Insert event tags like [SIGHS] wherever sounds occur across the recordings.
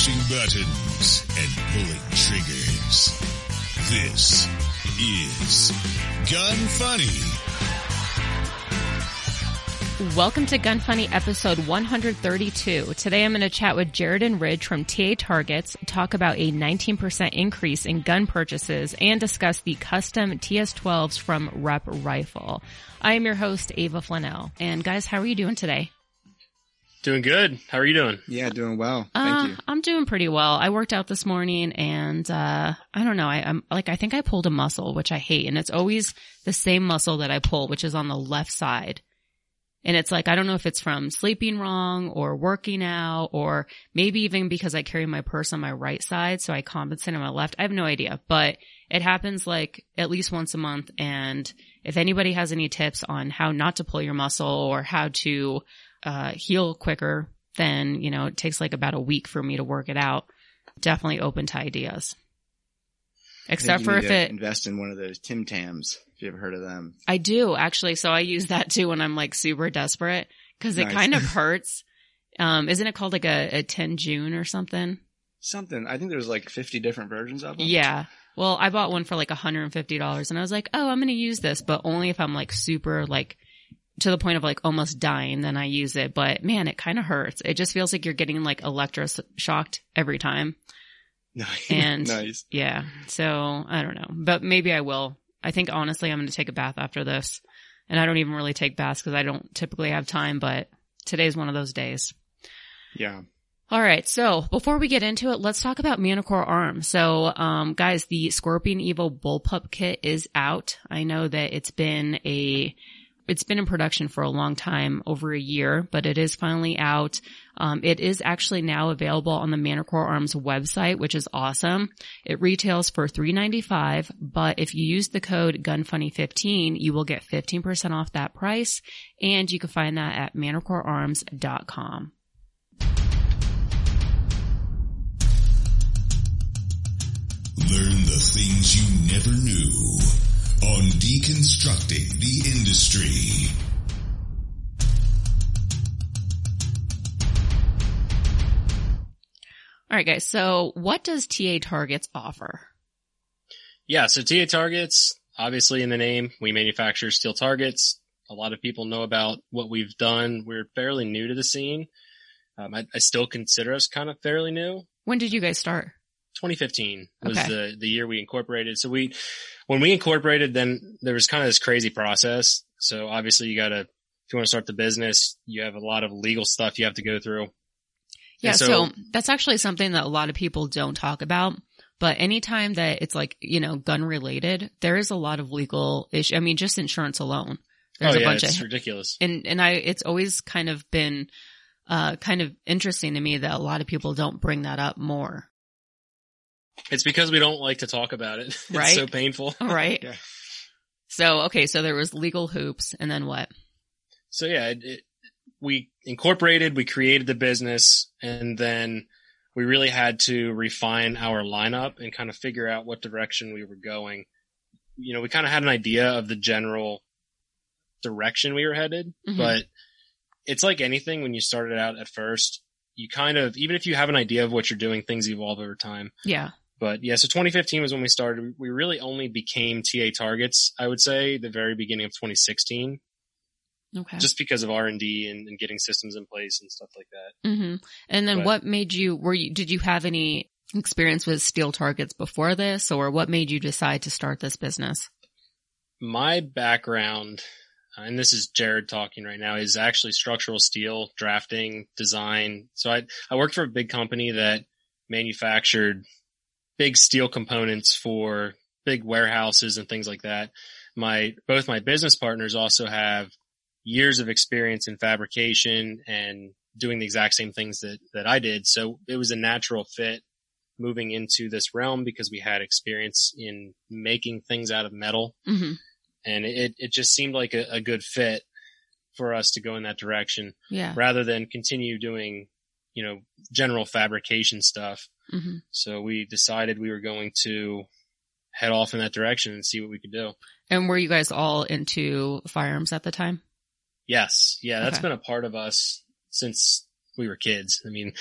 pushing buttons and pulling triggers. This is Gun Funny. Welcome to Gun Funny episode 132. Today I'm going to chat with Jared and Ridge from TA Targets, talk about a 19% increase in gun purchases, and discuss the custom TS12s from Rep Rifle. I am your host, Ava Flannell. And guys, how are you doing today? Doing good. How are you doing? Yeah, doing well. Thank Uh, you. I'm doing pretty well. I worked out this morning and, uh, I don't know. I, I'm like, I think I pulled a muscle, which I hate. And it's always the same muscle that I pull, which is on the left side. And it's like, I don't know if it's from sleeping wrong or working out or maybe even because I carry my purse on my right side. So I compensate on my left. I have no idea, but it happens like at least once a month. And if anybody has any tips on how not to pull your muscle or how to, uh, heal quicker, than, you know, it takes like about a week for me to work it out. Definitely open to ideas. Except for if it, invest in one of those Tim Tams. If you ever heard of them, I do actually. So I use that too when I'm like super desperate because it Nice. kind of [LAUGHS] hurts. Um, isn't it called like a, a TENS unit or something? something. I think there's like 50 different versions of them. Yeah. Well, I bought one for like $150 and I was like, oh, I'm going to use this, but only if I'm like super like to the point of like almost dying, then I use it. But man, it kind of hurts. It just feels like you're getting like electroshocked every time. Nice. [LAUGHS] And- nice. Yeah. So I don't know, but maybe I will. I think honestly, I'm going to take a bath after this. And I don't even really take baths because I don't typically have time, but today's one of those days. Yeah. All right. So before we get into it, let's talk about Manticore Arms. So, um, guys, the Scorpion Evo Bullpup kit is out. I know that it's been a, it's been in production for a long time, over a year, but it is finally out. Um, it is actually now available on the Manticore Arms website, which is awesome. It retails for $3.95, but if you use the code GUNFUNNY15, you will get 15% off that price, and you can find that at manticorearms.com. Learn the things you never knew on deconstructing the industry. All right, guys. So what does TA Targets offer? Yeah, so TA Targets, obviously in the name, we manufacture steel targets. A lot of people know about what we've done. We're fairly new to the scene. Um, I, I still consider us kind of fairly new. When did you guys start? 2015 was Okay. the, the year we incorporated. So we, when we incorporated, then there was kind of this crazy process. So obviously you gotta, if you want to start the business, you have a lot of legal stuff you have to go through. Yeah, so, so- that's actually something that a lot of people don't talk about. But anytime that it's like, you know, gun related, there is a lot of legal issue. I mean, just insurance alone. There's oh a yeah, bunch it's of, ridiculous. and, and I, it's always kind of been, uh, kind of interesting to me that a lot of people don't bring that up more. It's because we don't like to talk about it. [LAUGHS] It's Right. so painful. [LAUGHS] Right. Yeah. So, okay. So there was legal hoops and then what? So yeah, it, it, we incorporated, we created the business, and then we really had to refine our lineup and kind of figure out what direction we were going. You know, we kind of had an idea of the general direction we were headed, Mhm. but it's like anything when you started out at first, you kind of, even if you have an idea of what you're doing, things evolve over time. Yeah. But yeah, so 2015 was when we started. We really only became TA targets, I would say, the very beginning of 2016 Okay. just because of R and D and getting systems in place and stuff like that. hmm And then But- what made you, were you, did you have any experience with steel targets before this or what made you decide to start this business? My background, and this is Jared talking right now, is actually structural steel, drafting, design. So I, I worked for a big company that manufactured big steel components for big warehouses and things like that. My, both my business partners also have years of experience in fabrication and doing the exact same things that, that I did. So it was a natural fit moving into this realm because we had experience in making things out of metal hmm and it, it just seemed like a, a good fit for us to go in that direction Yeah. rather than continue doing, you know, general fabrication stuff. Hmm So we decided we were going to head off in that direction and see what we could do. And were you guys all into firearms at the time? Yes. Yeah. that's Okay. been a part of us since we were kids. I mean,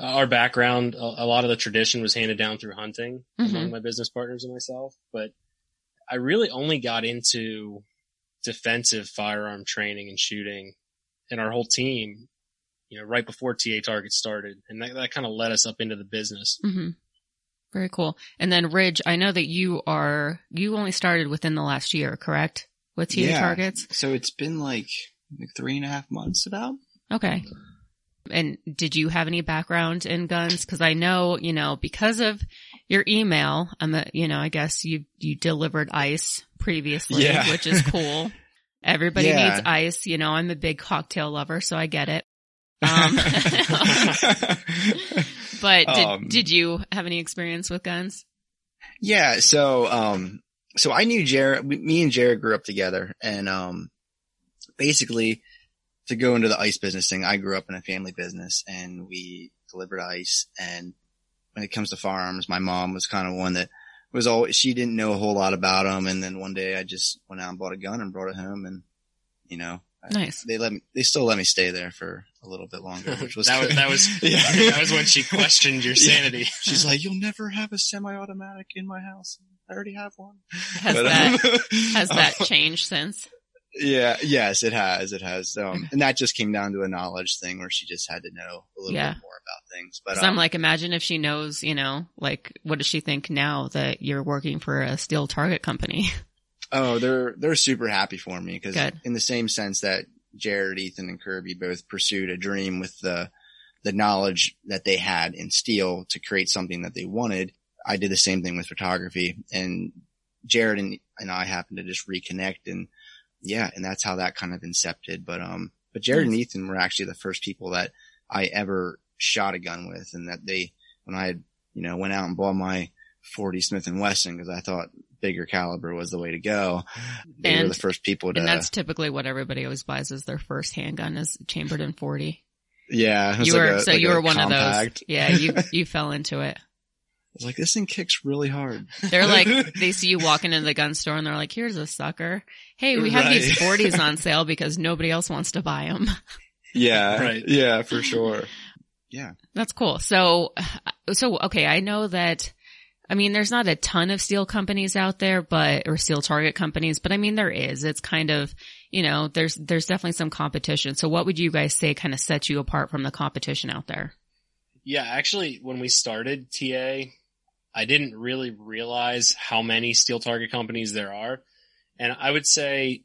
our background, a, a lot of the tradition was handed down through hunting Mhm. among my business partners and myself, but I really only got into defensive firearm training and shooting and our whole team, you know, right before TA Target started. And that, that kind of led us up into the business. hmm Very cool. And then Ridge, I know that you are, you only started within the last year, correct? With TA Yeah. targets? So it's been like, like three and a half months about. Okay. And did you have any background in guns? Cause I know, you know, because of your email, I'm a, you know, I guess you, you delivered ice previously, Yeah. which is cool. [LAUGHS] Everybody Yeah. needs ice. You know, I'm a big cocktail lover, so I get it. Um, [LAUGHS] but did, Um, did you have any experience with guns? Yeah. So, um, so I knew Jared, me and Jared grew up together and, um, basically to go into the ice business thing, I grew up in a family business and we delivered ice. And when it comes to firearms, my mom was kind of one that was always, she didn't know a whole lot about them. And then one day I just went out and bought a gun and brought it home and, you know, I- Nice. they let me, they still let me stay there for a little bit longer, which [LAUGHS] was, that was, that was, [LAUGHS] Yeah. that was when she questioned your [LAUGHS] Yeah. sanity. She's like, you'll never have a semi-automatic in my house. I already have one. Has But, that, um, has that um, changed since? yeah, yes, it has. It has. Um, and that just came down to a knowledge thing where she just had to know a little Yeah. bit more about things. But Cause I'm um, like, imagine if she knows, you know, like, what does she think now that you're working for a steel target company? oh, they're they're super happy for me because in the same sense that Jared, Ethan, and Kirby both pursued a dream with the the knowledge that they had in steel to create something that they wanted. I did the same thing with photography, and Jared and and I happened to just reconnect, and yeah, and that's how that kind of incepted. But um, but Jared and Ethan were actually the first people that I ever shot a gun with, and that they when I had you know went out and bought my 40 Smith and Wesson because I thought bigger caliber was the way to go. They were And- the first people to. And that's typically what everybody always buys as their first handgun is chambered in 40. yeah, You like were, a- so like you were one of those. Yeah, you, [LAUGHS] you fell into it. I was like, this thing kicks really hard. They're [LAUGHS] like, they see you walking into the gun store and they're like, here's a sucker. Hey, we have these 40s on [LAUGHS] sale because nobody else wants to buy them. Yeah, Right. Yeah, for sure. Yeah. That's cool. So, so, okay. I know that, I mean, there's not a ton of steel companies out there, but, or steel target companies, but I mean, there is. It's kind of, you know, there's, there's definitely some competition. So what would you guys say kind of sets you apart from the competition out there? Yeah, actually, when we started TA, I didn't really realize how many steel target companies there are. And I would say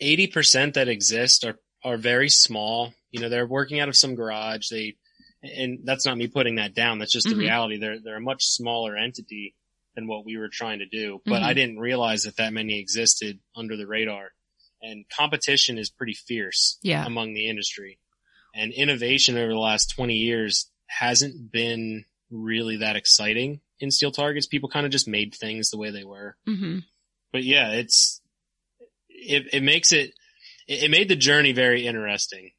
80% that exist are, are very small. You know, they're working out of some garage. They, and that's not me putting that down. That's just the Mhm. reality. They're, they're a much smaller entity than what we were trying to do. But Mhm. I didn't realize that that many existed under the radar. And competition is pretty fierce Yeah. among the industry. And innovation over the last 20 years hasn't been really that exciting in steel targets. People kind of just made things the way they were. hmm But yeah, it's, it, it makes it it made the journey very interesting.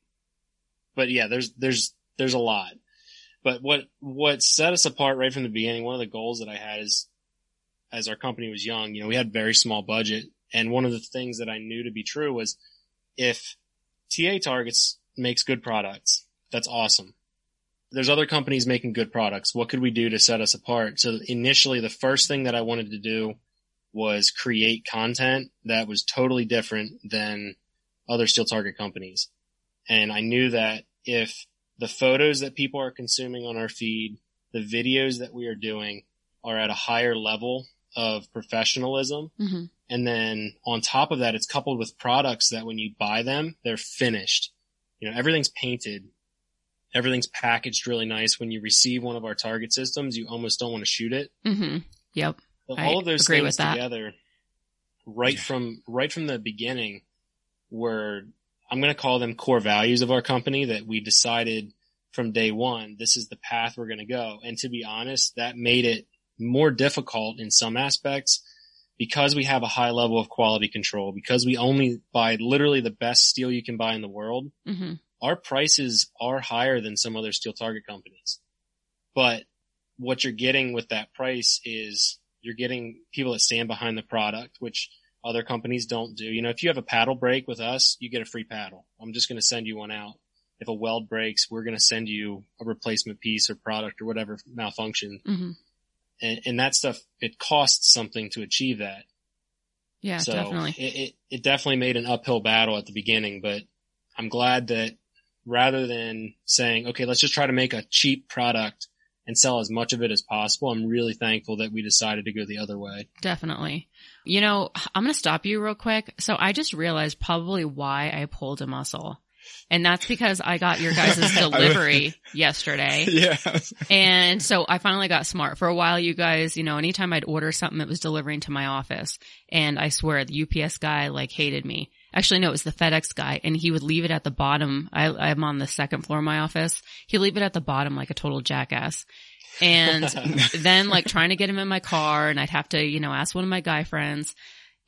But yeah, there's, there's, there's a lot. But what, what set us apart right from the beginning, one of the goals that I had is, as our company was young, you know, we had very small budget. And one of the things that I knew to be true was if TA targets makes good products, that's awesome. There's other companies making good products. What could we do to set us apart? So initially the first thing that I wanted to do was create content that was totally different than other steel target companies. And I knew that if the photos that people are consuming on our feed, the videos that we are doing are at a higher level of professionalism, hmm and then on top of that, it's coupled with products that when you buy them, they're finished. You know, everything's painted. Everything's packaged really nice. When you receive one of our target systems, you almost don't want to shoot it. hmm Yep. So I all of those agree things with that. together, right from right from the beginning, were I'm going to call them core values of our company that we decided from day one. This is the path we're going to go. And to be honest, that made it more difficult in some aspects because we have a high level of quality control. Because we only buy literally the best steel you can buy in the world hmm our prices are higher than some other steel target companies. But what you're getting with that price is you're getting people that stand behind the product, which other companies don't do. You know, if you have a paddle break with us, you get a free paddle. I'm just going to send you one out. if a weld breaks, we're going to send you a replacement piece or product or whatever malfunction. hmm And, and that stuff, it costs something to achieve that. Yeah, so definitely. It, it, it definitely made an uphill battle at the beginning, but I'm glad that rather than saying, okay, let's just try to make a cheap product and sell as much of it as possible, I'm really thankful that we decided to go the other way. Definitely. You know, I'm going to stop you real quick. So I just realized probably why I pulled a muscle. And that's because I got your guys' [LAUGHS] delivery yesterday. [LAUGHS] yeah. And so I finally got smart. For a while, you guys, you know, anytime I'd order something, it was delivering to my office. And I swear the UPS guy like hated me. Actually, no, it was the FedEx guy and he would leave it at the bottom. I, I'm on the second floor of my office. He'd leave it at the bottom like a total jackass. And [LAUGHS] then like trying to get him in my car and I'd have to, you know, ask one of my guy friends.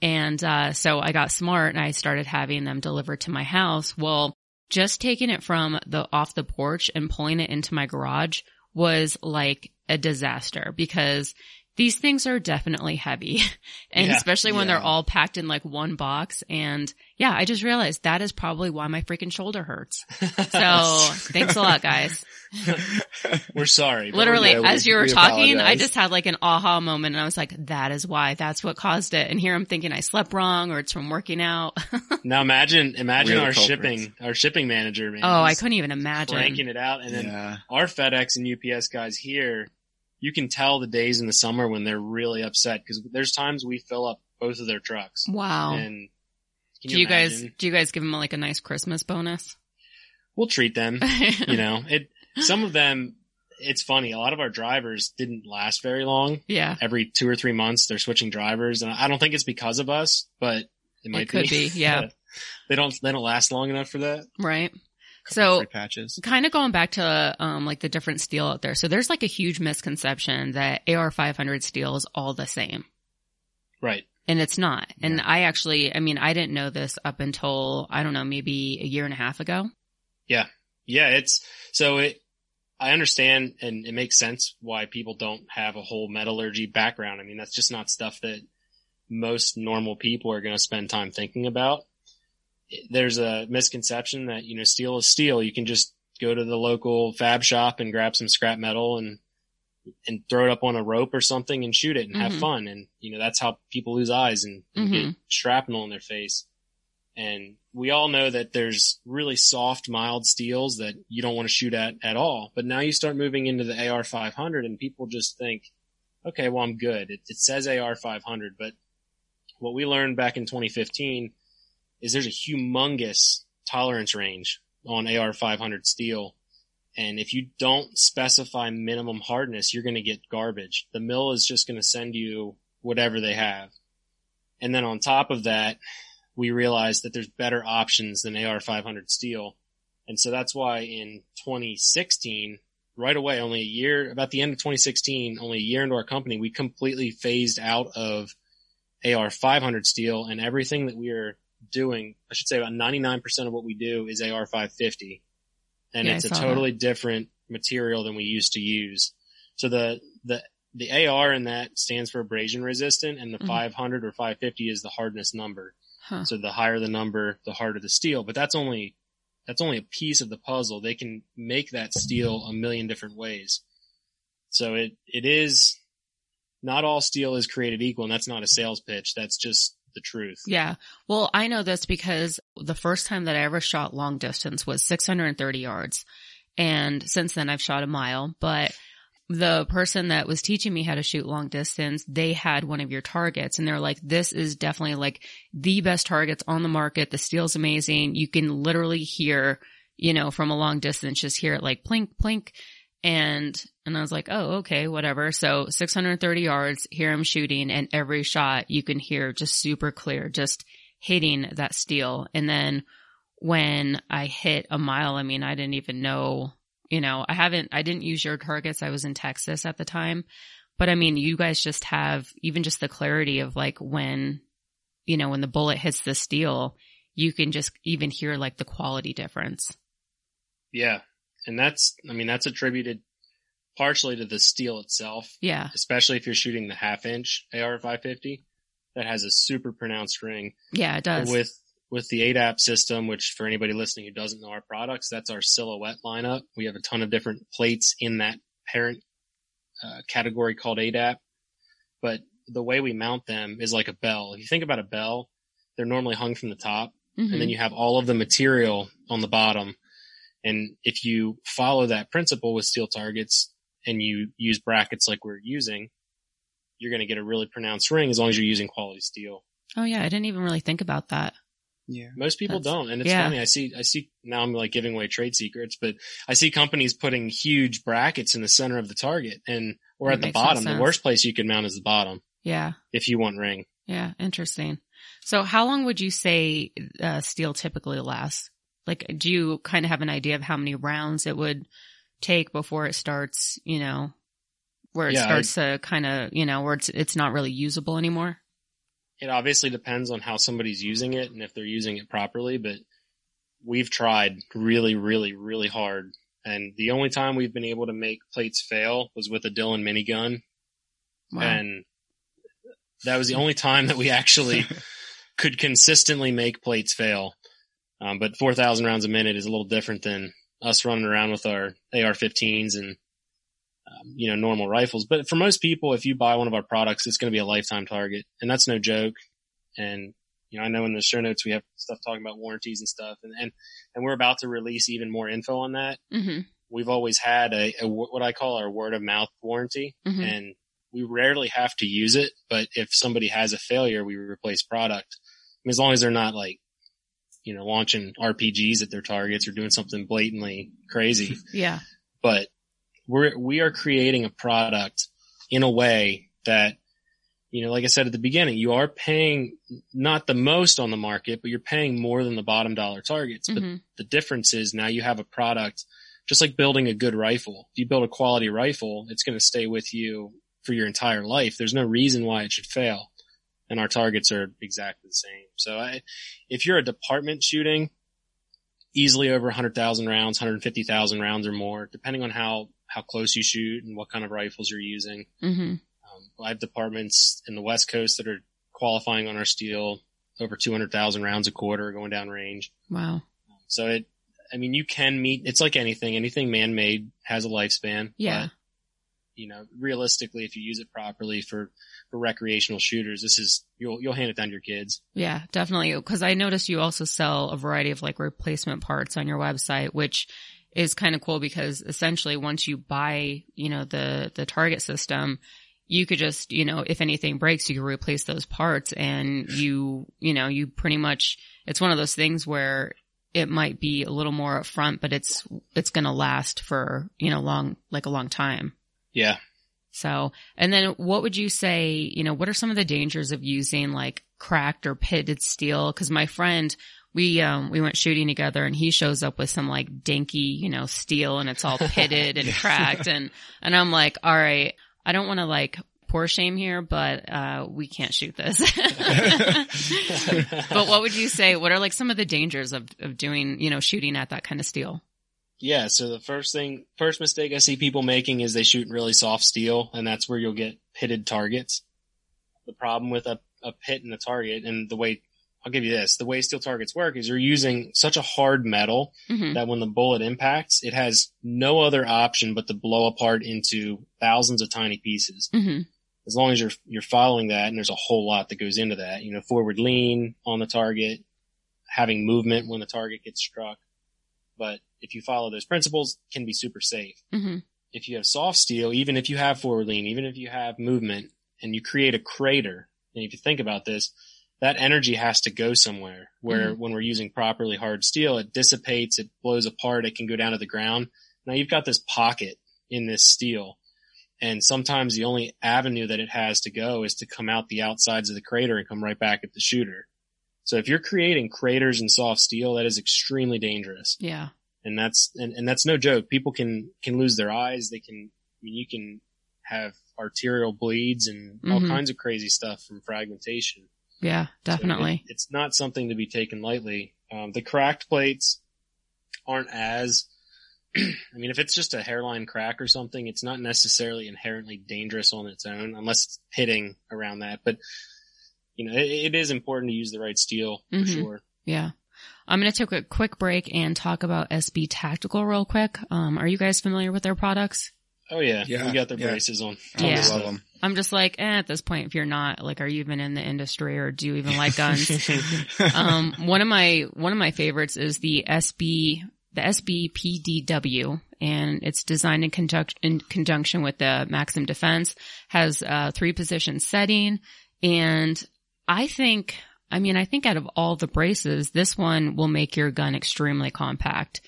And, uh, so I got smart and I started having them delivered to my house. Well, just taking it from the off the porch and pulling it into my garage was like a disaster because these things are definitely heavy [LAUGHS] and Yeah, especially when yeah. they're all packed in like one box. And yeah, I just realized that is probably why my freaking shoulder hurts. [LAUGHS] So thanks a lot, guys. [LAUGHS] we're sorry. Literally, yeah, we- as you were we talking, I just had like an aha moment and I was like, that is why. That's what caused it. And here I'm thinking I slept wrong or it's from working out. Now imagine, imagine We're our culprits. shipping, our shipping manager, man. oh, I couldn't even imagine. cranking it out. And then yeah. our FedEx and UPS guys here, you can tell the days in the summer when they're really upset because there's times we fill up both of their trucks. Wow. And can do you guys, do you guys give them like a nice Christmas bonus? We'll treat them. [LAUGHS] you know, it. Some of them, it's funny. A lot of our drivers didn't last very long. yeah. Every two or three months, they're switching drivers, and I don't think it's because of us, but it might It could be. Yeah. [LAUGHS] they don't. They don't last long enough for that. Right. So patches. kind of going back to um like the different steel out there. So there's like a huge misconception that AR 500 steel is all the same. Right. And it's not. And Yeah. I actually, I mean, I didn't know this up until, I don't know, maybe a year and a half ago. Yeah. Yeah, it's so it. I understand and it makes sense why people don't have a whole metallurgy background. I mean, that's just not stuff that most normal people are going to spend time thinking about. There's a misconception that, you know, steel is steel. You can just go to the local fab shop and grab some scrap metal and, and throw it up on a rope or something and shoot it and have Mhm. fun. And, you know, that's how people lose eyes and, and get shrapnel in their face. And we all know that there's really soft, mild steels that you don't want to shoot at at all. But now you start moving into the AR 500 and people just think, okay, well, I'm good. It, it says AR 500, but what we learned back in 2015 is there's a humongous tolerance range on AR 500 steel. And if you don't specify minimum hardness, you're going to get garbage. The mill is just going to send you whatever they have. And then on top of that, we realized that there's better options than AR 500 steel. And so that's why in 2016, right away, only a year, about the end of 2016, only a year into our company, we completely phased out of AR 500 steel and everything that we are doing, I should say about 99% of what we do is AR 550. And Yeah, it's a saw that. totally different material than we used to use. So the, the, the AR in that stands for abrasion resistant and the Mhm. 500 or 550 is the hardness number. Huh. So the higher the number, the harder the steel. But that's only that's only a piece of the puzzle. They can make that steel a million different ways. So it it is not all steel is created equal, and that's not a sales pitch. That's just the truth. Yeah. Well, I know this because the first time that I ever shot long distance was 630 yards. And since then I've shot a mile, but the person that was teaching me how to shoot long distance, they had one of your targets and they're like, this is definitely like the best targets on the market. The steel's amazing. You can literally hear, you know, from a long distance, just hear it like plink, plink. And, and I was like, oh, okay, whatever. So 630 yards, hear him shooting and every shot you can hear just super clear, just hitting that steel. And then when I hit a mile, I mean, I didn't even know, you know, I haven't, I didn't use your targets. I was in Texas at the time, but I mean, you guys just have even just the clarity of like when, you know, when the bullet hits the steel, you can just even hear like the quality difference. Yeah, and that's I mean that's attributed partially to the steel itself, Yeah. especially if you're shooting the half inch AR 550 that has a super pronounced ring. Yeah, it does. with with the ADAP system, which for anybody listening who doesn't know our products, that's our silhouette lineup. We have a ton of different plates in that parent uh, category called ADAP, but the way we mount them is like a bell. If you think about a bell, they're normally hung from the top Mhm. and then you have all of the material on the bottom. And if you follow that principle with steel targets and you use brackets like we're using, you're going to get a really pronounced ring as long as you're using quality steel. oh yeah, I didn't even really think about that. Yeah. Most people That's- don't. And it's yeah. funny. I see, I see now I'm like giving away trade secrets, but I see companies putting huge brackets in the center of the target and, or That at the bottom. The worst place you can mount is the bottom Yeah. if you want ring. Yeah, interesting. So how long would you say uh, steel typically lasts? Like, do you kind of have an idea of how many rounds it would take before it starts, you know, where it Yeah, starts to kind of, you know, where it's, it's not really usable anymore? It obviously depends on how somebody's using it and if they're using it properly, but we've tried really, really, really hard. And the only time we've been able to make plates fail was with a Dillon minigun. Wow. And that was the only time that we actually [LAUGHS] could consistently make plates fail. Um, but 4,000 rounds a minute is a little different than us running around with our AR-15s and, um, you know, normal rifles. But for most people, if you buy one of our products, it's going to be a lifetime target. And that's no joke. And, you know, I know in the show notes we have stuff talking about warranties and stuff and, and, and we're about to release even more info on that. hmm We've always had a, a what I call our word of mouth warranty hmm and we rarely have to use it, but if somebody has a failure, we replace product. I mean, as long as they're not like, you know, launching RPGs at their targets or doing something blatantly crazy. [LAUGHS] Yeah. But we're, we are creating a product in a way that, you know, like I said at the beginning, you are paying not the most on the market, but you're paying more than the bottom dollar targets. But hmm the difference is now you have a product just like building a good rifle. If you build a quality rifle, it's going to stay with you for your entire life. There's no reason why it should fail. And our targets are exactly the same. So I, if you're a department shooting, easily over 100,000 rounds, 150,000 rounds or more, depending on how, how close you shoot and what kind of rifles you're using. hmm Um, I have departments in the West Coast that are qualifying on our steel over 200,000 rounds a quarter going down range. Wow. So it, I mean, you can meet, it's like anything, anything man-made has a lifespan. Yeah. You know, realistically, if you use it properly for, for recreational shooters, this is, you'll, you'll hand it down to your kids. Yeah, definitely. Cause I noticed you also sell a variety of like replacement parts on your website, which is kind of cool because essentially once you buy, you know, the, the target system, you could just, you know, if anything breaks, you can replace those parts and you, you know, you pretty much, it's one of those things where it might be a little more upfront, but it's, it's going to last for, you know, long, like a long time. Yeah. So, and then what would you say, you know, what are some of the dangers of using like cracked or pitted steel? Cause my friend, we, um, we went shooting together and he shows up with some like dinky, you know, steel and it's all [LAUGHS] pitted and cracked. And, and I'm like, all right, I don't want to like poor shame here, but, uh, we can't shoot this. [LAUGHS] [LAUGHS] but what would you say? What are like some of the dangers of, of doing, you know, shooting at that kind of steel? Yeah. So the first thing, first mistake I see people making is they shoot really soft steel and that's where you'll get pitted targets. The problem with a, a pit in the target and the way, I'll give you this, the way steel targets work is you're using such a hard metal hmm that when the bullet impacts, it has no other option but to blow apart into thousands of tiny pieces. hmm As long as you're, you're following that and there's a whole lot that goes into that, you know, forward lean on the target, having movement when the target gets struck. But if you follow those principles, it can be super safe. hmm If you have soft steel, even if you have forward lean, even if you have movement and you create a crater, and if you think about this, that energy has to go somewhere where when we're using properly hard steel, it dissipates, it blows apart, it can go down to the ground. Now you've got this pocket in this steel. And sometimes the only avenue that it has to go is to come out the outsides of the crater and come right back at the shooter. So if you're creating craters in soft steel, that is extremely dangerous. Yeah. And that's, and, and that's no joke. People can, can lose their eyes. They can, I mean, you can have arterial bleeds and all Mhm. kinds of crazy stuff from fragmentation. Yeah, So definitely. it- it's not something to be taken lightly. Um, the cracked plates aren't as, [CLEARS THROAT] I mean, if it's just a hairline crack or something, it's not necessarily inherently dangerous on its own unless it's hitting around that. But, you know, it, it is important to use the right steel for Mhm. sure. Yeah. I'm going to take a quick break and talk about SB Tactical real quick. Um, are you guys familiar with their products? Oh yeah, Yeah, we got their yeah. braces on. I Yeah. love them. I'm just like, eh, at this point, if you're not, like, are you even in the industry or do you even like [LAUGHS] guns? um, one of my, one of my favorites is the SB, the SBPDW and it's designed in, conjunc- in conjunction with the Maxim Defense, has a three position setting. And I think, I mean, I think out of all the braces, this one will make your gun extremely compact.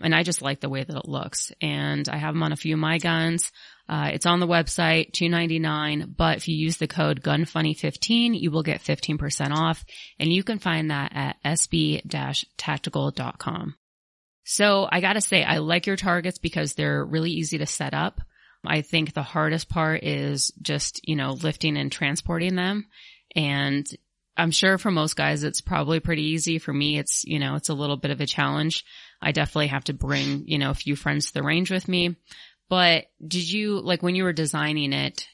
And I just like the way that it looks. And I have them on a few of my guns. Uh, it's on the website, two ninety nine. But if you use the code GUNFUNNY15, you will get 15% off. And you can find that at sb-tactical.com. So I gotta say, I like your targets because they're really easy to set up. I think the hardest part is just, you know, lifting and transporting them. And I'm sure for most guys, it's probably pretty easy. For me, it's, you know, it's a little bit of a challenge. I definitely have to bring, you know, a few friends to the range with me. But did you, like when you were designing it,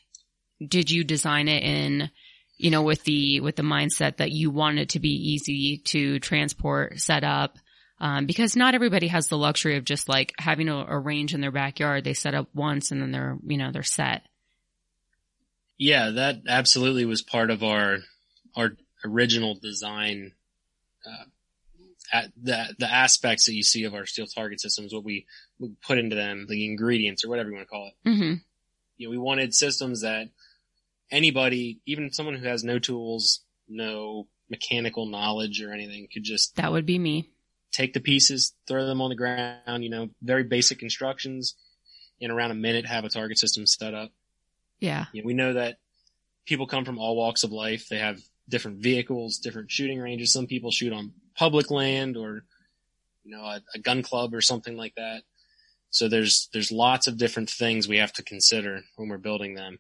did you design it in, you know, with the, with the mindset that you wanted it to be easy to transport, set up? Um, because not everybody has the luxury of just like having a, a range in their backyard. They set up once and then they're, you know, they're set. Yeah, that absolutely was part of our our original design. Uh, at the the aspects that you see of our steel target systems, what we, we put into them, the ingredients or whatever you want to call it. hmm You know, we wanted systems that anybody, even someone who has no tools, no mechanical knowledge or anything, could just That would be me. take the pieces, throw them on the ground. You know, very basic instructions. In around a minute, have a target system set up. Yeah. You know, we know that people come from all walks of life. They have different vehicles, different shooting ranges. Some people shoot on public land or, you know, a, a gun club or something like that. So there's, there's lots of different things we have to consider when we're building them.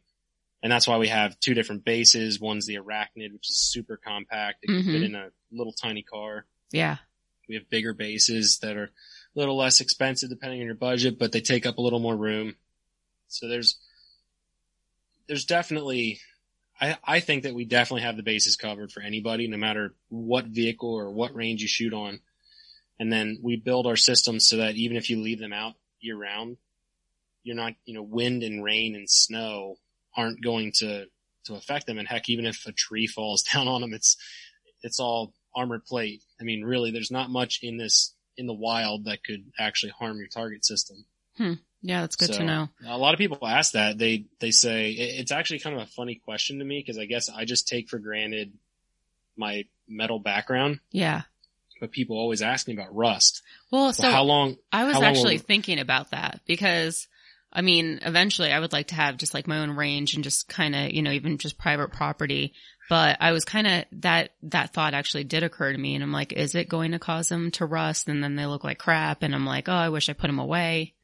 And that's why we have two different bases. One's the Arachnid, which is super compact. It can fit Mhm. in a little tiny car. Yeah. We have bigger bases that are a little less expensive depending on your budget, but they take up a little more room. So there's, there's definitely, I, I think that we definitely have the bases covered for anybody, no matter what vehicle or what range you shoot on. And then we build our systems so that even if you leave them out year round, you're not, you know, wind and rain and snow aren't going to, to affect them. And heck, even if a tree falls [LAUGHS] down on them, it's, it's all armored plate. I mean, really, there's not much in this, in the wild that could actually harm your target system. Hmm. Yeah. That's good So, to know. A lot of people ask that. They they say it- it's actually kind of a funny question to me because I guess I just take for granted my metal background, Yeah. but people always ask me about rust. Well, so Well, how long? I was how long actually thinking about that because I mean, eventually I would like to have just like my own range and just kind of, you know, even just private property. But I was kind of that, that thought actually did occur to me. And I'm like, is it going to cause them to rust? And then they look like crap. And I'm like, oh, I wish I put them away.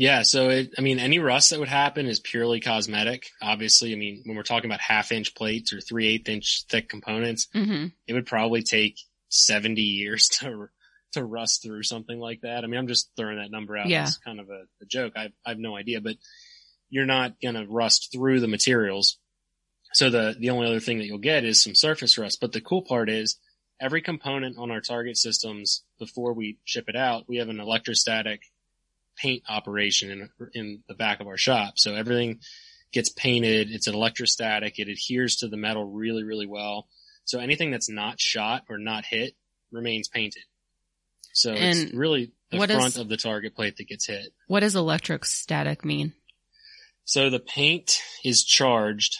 Yeah, so it, I mean, any rust that would happen is purely cosmetic. Obviously, I mean, when we're talking about half inch plates or three eighth inch thick components, hmm it would probably take 70 years [LAUGHS] to to rust through something like that. I mean, I'm just throwing that number out Yeah. as kind of a, a joke. I, I have no idea, but you're not going to rust through the materials. So the, the only other thing that you'll get is some surface rust. But the cool part is every component on our target systems before we ship it out, we have an electrostatic paint operation in, in the back of our shop. So everything gets painted. It's an electrostatic. It adheres to the metal really, really well. So anything that's not shot or not hit remains painted. So it's And really the front is- of the target plate that gets hit. What does electrostatic mean? So the paint is charged.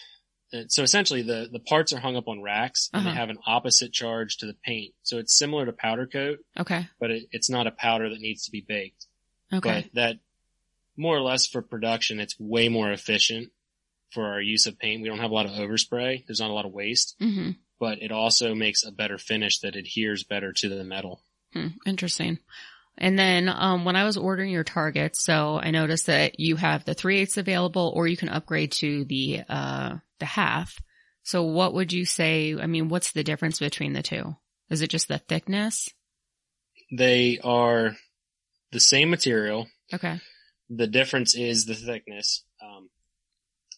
uh, So essentially the, the parts are hung up on racks and Uh-huh. they have an opposite charge to the paint. So it's similar to powder coat, Okay. but it, it's not a powder that needs to be baked. Okay. But that more or less for production, it's way more efficient for our use of paint. We don't have a lot of overspray. There's not a lot of waste, hmm but it also makes a better finish that adheres better to the metal. Hmm, interesting. And then um, when I was ordering your targets, so I noticed that you have the three eighths available, or you can upgrade to the uh, the half. So what would you say? I mean, what's the difference between the two? Is it just the thickness? They are the same material. Okay. The difference is the thickness. Um,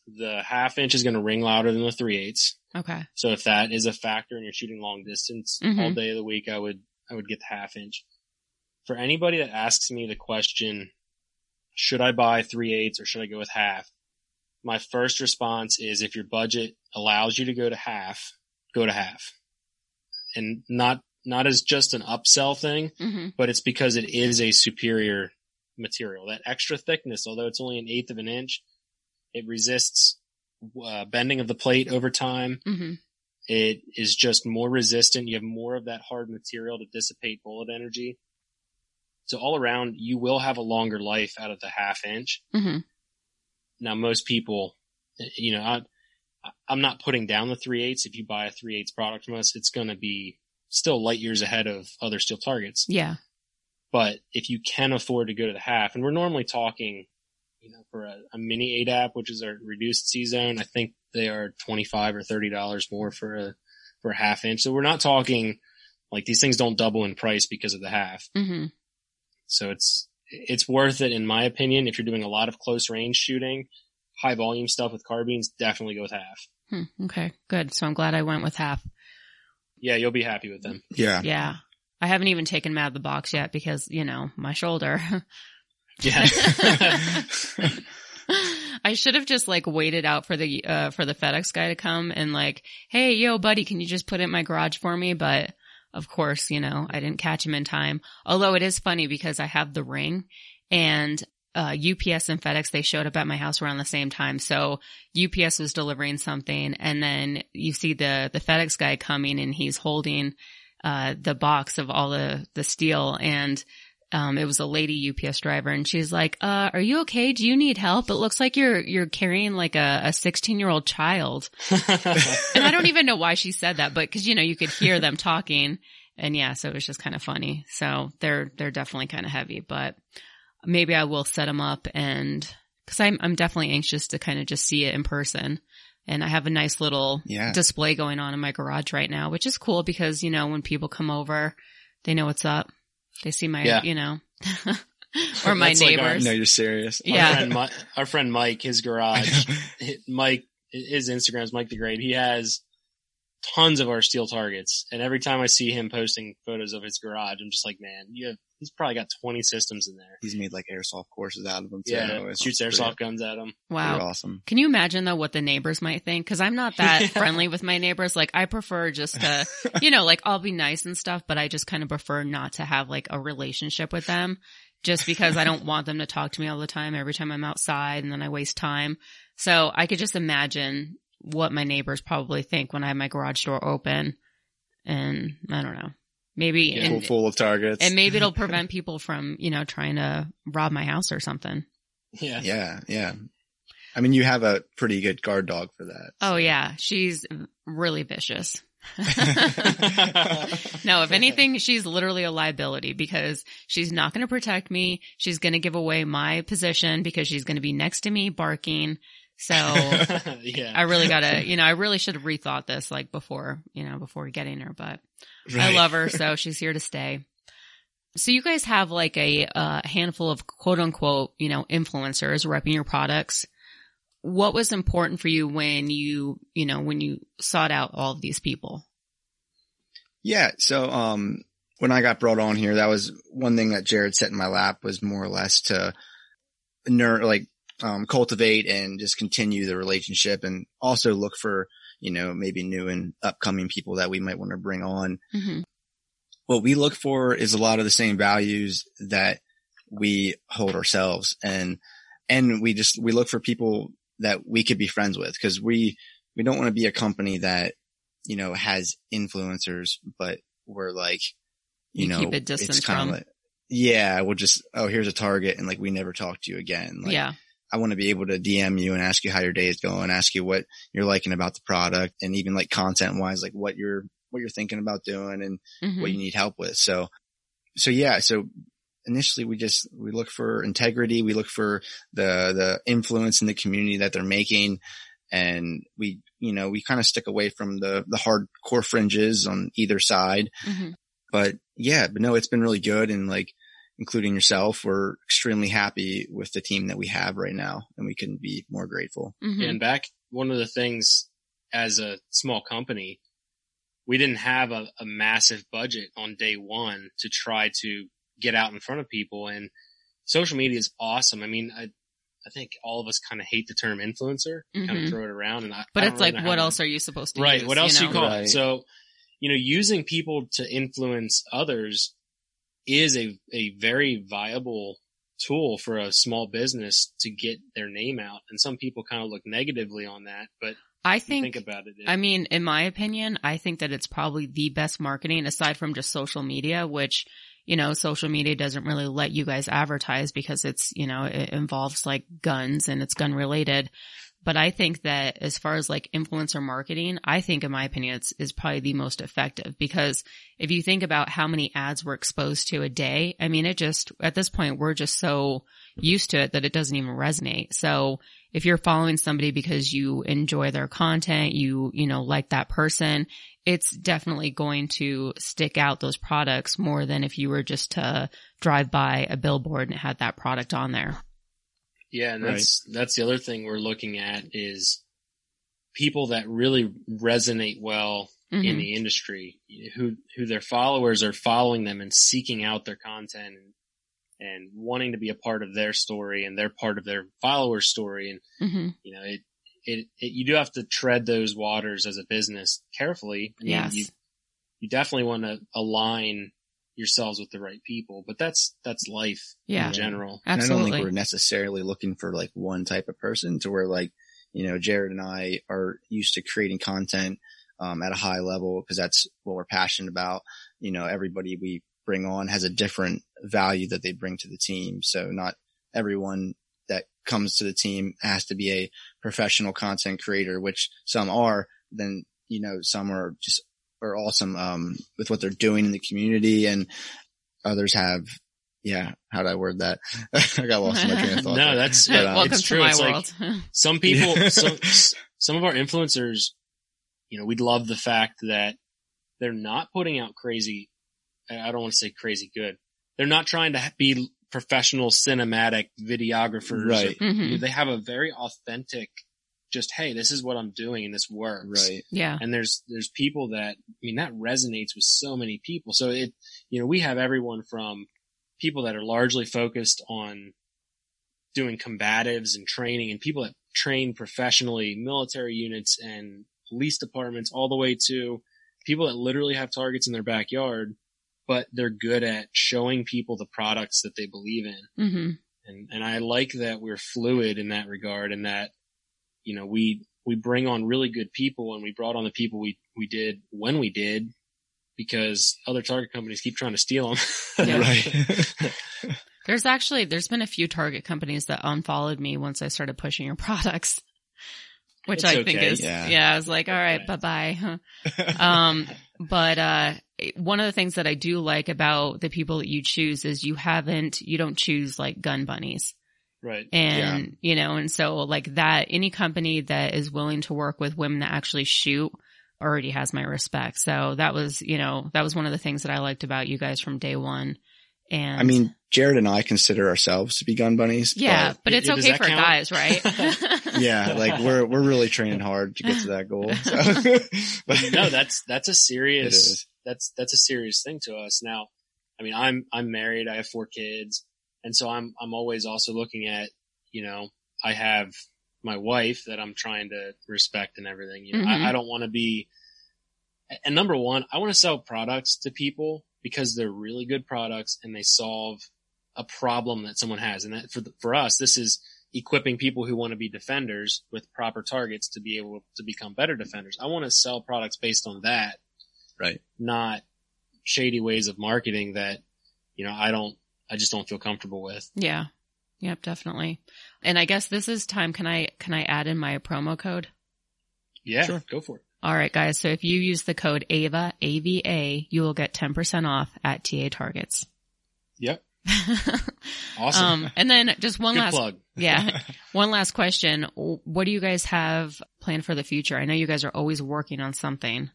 the half inch is going to ring louder than the three eighths. Okay. So if that is a factor and you're shooting long distance Mhm. all day of the week, I would I would get the half inch. For anybody that asks me the question, should I buy three eighths or should I go with half? My first response is if your budget allows you to go to half, go to half. And not, not as just an upsell thing, hmm but it's because it is a superior material. That extra thickness, although it's only an eighth of an inch, it resists uh, bending of the plate over time. hmm It is just more resistant. You have more of that hard material to dissipate bullet energy. So all around, you will have a longer life out of the half inch. hmm Now, most people, you know, I, I'm not putting down the three eighths. If you buy a three eighths product from us, it's going to be still light years ahead of other steel targets. Yeah. But if you can afford to go to the half, and we're normally talking, you know, for a, a mini ADAP, which is our reduced C zone, I think they are 25 or $30 more for a, for a half inch. So we're not talking like these things don't double in price because of the half. hmm So it's, it's worth it in my opinion. If you're doing a lot of close range shooting, high volume stuff with carbines, definitely go with half. Hmm. Okay. Good. So I'm glad I went with half. Yeah, you'll be happy with them. Yeah. Yeah. I haven't even taken them out of the box yet because, you know, my shoulder. [LAUGHS] Yeah. [LAUGHS] I should have just like waited out for the uh for the FedEx guy to come and like, "Hey, yo buddy, can you just put it in my garage for me?" But of course, you know, I didn't catch him in time. Although it is funny because I have the ring and uh UPS and FedEx they showed up at my house around the same time. So UPS was delivering something and then you see the the FedEx guy coming and he's holding uh the box of all the the steel and um, it was a lady UPS driver and she's like, uh, are you okay? Do you need help? It looks like you're, you're carrying like a, a 16 year old child. [LAUGHS] And I don't even know why she said that, but cause you know, you could hear them talking and yeah, so it was just kind of funny. So they're, they're definitely kind of heavy, but maybe I will set them up and cause I'm, I'm definitely anxious to kind of just see it in person. And I have a nice little Yeah. display going on in my garage right now, which is cool because, you know, when people come over, they know what's up. They see my, Yeah. you know, [LAUGHS] or my That's like uh, our- neighbors. No, you're serious. Our Yeah. friend, Mi- our friend Mike, his garage, Mike, his Instagram is Mike the Great. He has tons of our steel targets. And every time I see him posting photos of his garage, I'm just like, man, you have, he's probably got 20 systems in there. He's made like airsoft courses out of them too. Yeah. It's Shoots pretty- airsoft guns at them. wow. pretty awesome. Can you imagine though what the neighbors might think? Cause I'm not that [LAUGHS] Yeah. friendly with my neighbors. Like I prefer just to, [LAUGHS] you know, like I'll be nice and stuff, but I just kind of prefer not to have like a relationship with them just because I don't want them to talk to me all the time every time I'm outside and then I waste time. So I could just imagine what my neighbors probably think when I have my garage door open and I don't know. Maybe, Yeah. Full, and, full of targets. and maybe it'll [LAUGHS] prevent people from, you know, trying to rob my house or something. Yeah. yeah, yeah. I mean, you have a pretty good guard dog for that. Oh yeah, she's really vicious. [LAUGHS] [LAUGHS] no, if anything, she's literally a liability because she's not going to protect me. She's going to give away my position because she's going to be next to me barking. So [LAUGHS] yeah. I really gotta, you know, I really should have rethought this like before, you know, before getting her, but I love her. So [LAUGHS] she's here to stay. So you guys have like a uh, handful of quote unquote, you know, influencers repping your products. What was important for you when you, you know, when you sought out all of these people? Yeah. So, um, when I got brought on here, that was one thing that Jared set in my lap was more or less to ner- like, um, cultivate and just continue the relationship and also look for, you know, maybe new and upcoming people that we might want to bring on. hmm What we look for is a lot of the same values that we hold ourselves and, and we just, we look for people that we could be friends with because we, we don't want to be a company that, you know, has influencers, but we're like, you, You know, keep a distance it's kind of like, yeah, we'll just, oh, here's a target and like we never talk to you again. Like, yeah. I want to be able to DM you and ask you how your day is going, ask you what you're liking about the product and even like content wise, like what you're, what you're thinking about doing and Mhm. what you need help with. So, so yeah, so initially we just, we look for integrity. We look for the, the influence in the community that they're making. And we, you know, we kind of stick away from the, the hardcore fringes on either side. Mhm. But yeah, but no, it's been really good. And like, including yourself, we're extremely happy with the team that we have right now. And we couldn't be more grateful. Mhm. And back, one of the things as a small company, we didn't have a, a massive budget on day one to try to get out in front of people. And social media is awesome. I mean, I, I think all of us kind of hate the term influencer, kind Mhm. of throw it around. And I, But I it's don't really like, know what how to- else are you supposed to do? right? use, what else you you know? call Right. it? So, you know, using people to influence others is a, a very viable tool for a small business to get their name out. And some people kind of look negatively on that, but I think, think about it. I mean, in my opinion, I think that it's probably the best marketing aside from just social media, which, you know, social media doesn't really let you guys advertise because it's, you know, it involves like guns and it's gun related. But I think that as far as like influencer marketing, I think in my opinion, it's is probably the most effective because if you think about how many ads we're exposed to a day, I mean, it just, at this point, we're just so used to it that it doesn't even resonate. So if you're following somebody because you enjoy their content, you, you know, like that person, it's definitely going to stick out those products more than if you were just to drive by a billboard and had that product on there. Yeah, and Right. that's that's the other thing we're looking at is people that really resonate well in Mhm. the industry, who who their followers are following them and seeking out their content and and wanting to be a part of their story and they're part of their followers' story and Mhm. you know it, it it you do have to tread those waters as a business carefully. I mean, Yes. you you definitely want to align yourselves with the right people, but that's that's life Yeah. in general. And I don't think we're necessarily looking for like one type of person to where like, you know, Jared and I are used to creating content, um, at a high level because that's what we're passionate about. You know, everybody we bring on has a different value that they bring to the team. So not everyone that comes to the team has to be a professional content creator, which some are. Then, you know, some are just are awesome, um, with what they're doing in the community and others have yeah, how did I word that? [LAUGHS] I got lost in my train of thought. No, there. that's But, Welcome it's to true. my It's like- [LAUGHS] some people, [LAUGHS] Yeah. some, some of our influencers, you know, we'd love the fact that they're not putting out crazy. I don't want to say crazy good. They're not trying to be professional cinematic videographers. Right. Or- Mhm. They have a very authentic, just, Hey, this is what I'm doing and this works. Right. yeah. And there's, there's people that, I mean, that resonates with so many people. So it, you know, we have everyone from people that are largely focused on doing combatives and training and people that train professionally, military units and police departments all the way to people that literally have targets in their backyard, but they're good at showing people the products that they believe in. hmm And, and I like that we're fluid in that regard and that, you know, we, we bring on really good people and we brought on the people we, we did when we did because other target companies keep trying to steal them. Yeah. [LAUGHS] Right. [LAUGHS] There's actually, there's been a few target companies that unfollowed me once I started pushing your products, [LAUGHS] which It's I think is, Yeah. yeah. I was like, all right, Right. bye bye. Um, but, uh, one of the things that I do like about the people that you choose is you haven't, you don't choose like gun bunnies. Right. And, you know, and so like that, any company that is willing to work with women that actually shoot already has my respect. So that was, you know, that was one of the things that I liked about you guys from day one. And I mean, Jared and I consider ourselves to be gun bunnies. yeah, but but it's Yeah, okay for count? guys, right? [LAUGHS] yeah, like we're, we're really training hard to get to that goal. [LAUGHS] So. [LAUGHS] but no, that's, that's a serious, that's, that's a serious thing to us. Now, I mean, I'm, I'm married. I have four kids. And so I'm, I'm always also looking at, you know, I have my wife that I'm trying to respect and everything. You know, Mhm. I, I don't want to be, and number one, I want to sell products to people because they're really good products and they solve a problem that someone has. And that for, the, for us, this is equipping people who want to be defenders with proper targets to be able to become better defenders. I want to sell products based on that, Right. not shady ways of marketing that, you know, I don't, I just don't feel comfortable with. yeah. Yep, definitely. And I guess this is time. Can I, can I add in my promo code? Yeah, Sure. go for it. All right, guys. So if you use the code AVA, AVA, you will get 10% off at TA Targets. Yep. [LAUGHS] Awesome. um, and then just one Good last, plug. yeah, [LAUGHS] one last question. What do you guys have planned for the future? I know you guys are always working on something.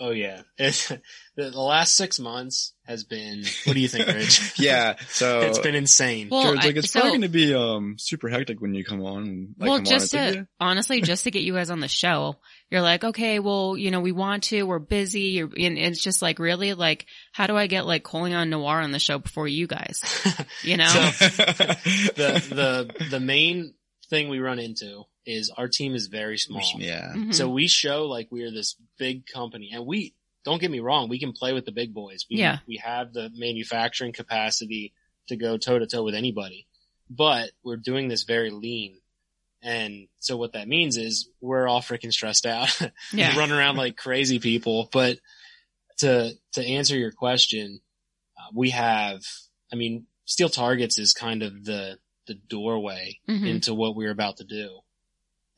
Oh yeah. [LAUGHS] It's, the, the last six months has been, what do you think, Ridge? [LAUGHS] Yeah. So [LAUGHS] it's been insane. Well, Jared's like, I- it's so- probably going to be um super hectic when you come on. Like, well, come just on. It's to like, honestly, just to get you guys on the show, you're like, okay, well, you know, we want to, we're busy, you're, and it's just like, really, like, how do I get like Colion Noir on the show before you guys? You know? So- the, the, the main thing we run into is our team is very small. yeah. Mhm. So we show like we're this big company and we, don't get me wrong, we can play with the big boys. We, Yeah. we have the manufacturing capacity to go toe to toe with anybody, but we're doing this very lean. And so what that means is we're all freaking stressed out, [LAUGHS] yeah. running around like crazy people. But to, to answer your question, uh, we have, I mean, Steel Targets is kind of the, the doorway Mhm. into what we're about to do.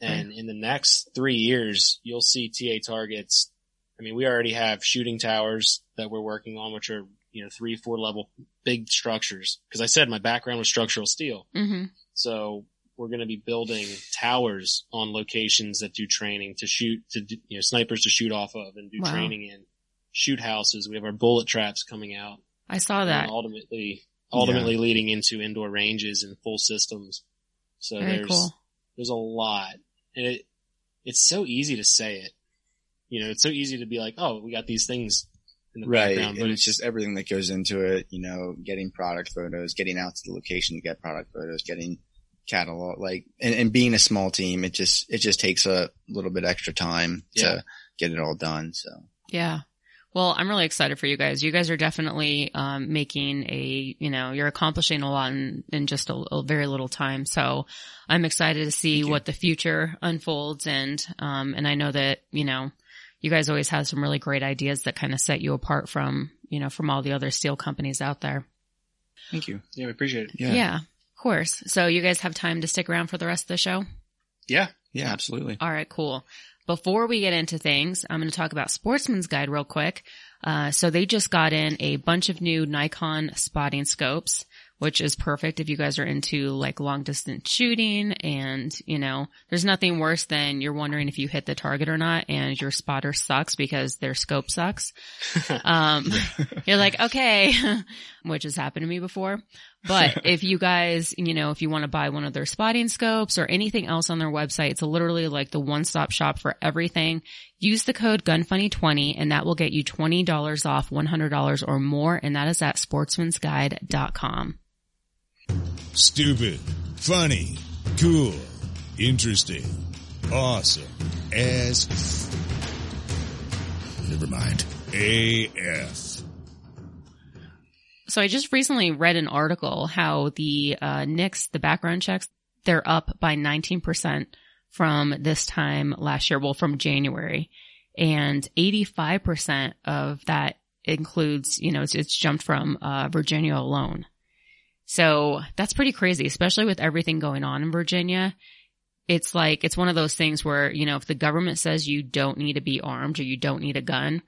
And in the next three years, you'll see TA targets. I mean, we already have shooting towers that we're working on, which are, you know, three, four level big structures. Cause I said my background was structural steel. hmm So we're going to be building towers on locations that do training to shoot, to, do- you know, snipers to shoot off of and do Wow. training in shoot houses. We have our bullet traps coming out I saw that. ultimately, ultimately leading into indoor ranges and full systems. So Very there's, cool. there's a lot and it, it's so easy to say it. You know, it's so easy to be like, oh, we got these things in the Right. background, And it's just everything that goes into it, you know, getting product photos, getting out to the location to get product photos, getting catalog, like, and, and being a small team, it just, it just takes a little bit extra time Yeah. to get it all done. So Yeah. Well, I'm really excited for you guys. You guys are definitely um, making a, you know, you're accomplishing a lot in, in just a, a very little time. So I'm excited to see what the future unfolds. And, um, and I know that, you know, you guys always have some really great ideas that kind of set you apart from, you know, from all the other steel companies out there. thank you. yeah, we appreciate it. Yeah. Yeah. Of course. So you guys have time to stick around for the rest of the show? Yeah. Yeah, absolutely. All right, cool. Before we get into things, I'm going to talk about Sportsman's Guide real quick. Uh, so they just got in a bunch of new Nikon spotting scopes, which is perfect if you guys are into like long distance shooting and, you know, there's nothing worse than you're wondering if you hit the target or not and your spotter sucks because their scope sucks. [LAUGHS] Um, you're like, okay, [LAUGHS] which has happened to me before. But [LAUGHS] if you guys, you know, if you want to buy one of their spotting scopes or anything else on their website, it's literally like the one-stop shop for everything. Use the code GUNFUNNY20 and that will get you $20 off $100 or more. And that is at sportsmansguide.com. Stupid, funny, cool, interesting, awesome, as never mind. AF. So I just recently read an article how the uh, NICS, the background checks, they're up by 19% from this time last year, well, from January. And 85% of that includes, you know, it's, it's jumped from uh, Virginia alone. So that's pretty crazy, especially with everything going on in Virginia. It's like, it's one of those things where, you know, if the government says you don't need to be armed or you don't need a gun,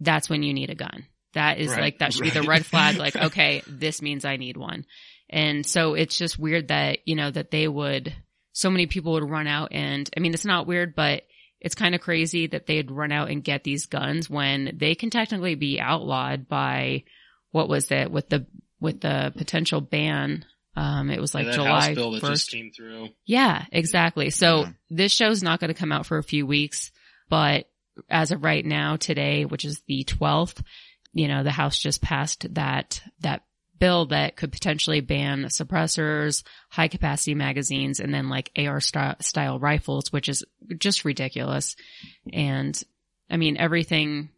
that's when you need a gun. That is Right, like, that should be the red flag. [LAUGHS] Like, okay, this means I need one. And so it's just weird that, you know, that they would, so many people would run out and, I mean, it's not weird, but it's kind of crazy that they'd run out and get these guns when they can technically be outlawed by, what was it, with the, with the potential ban. Um, it was like Yeah, July bill that 1st. just came through. Yeah, exactly. So Yeah. this show's not going to come out for a few weeks, but as of right now, today, which is the 12th, you know, the House just passed that, that bill that could potentially ban suppressors, high capacity magazines, and then like AR style, rifles, which is just ridiculous. And I mean, everything,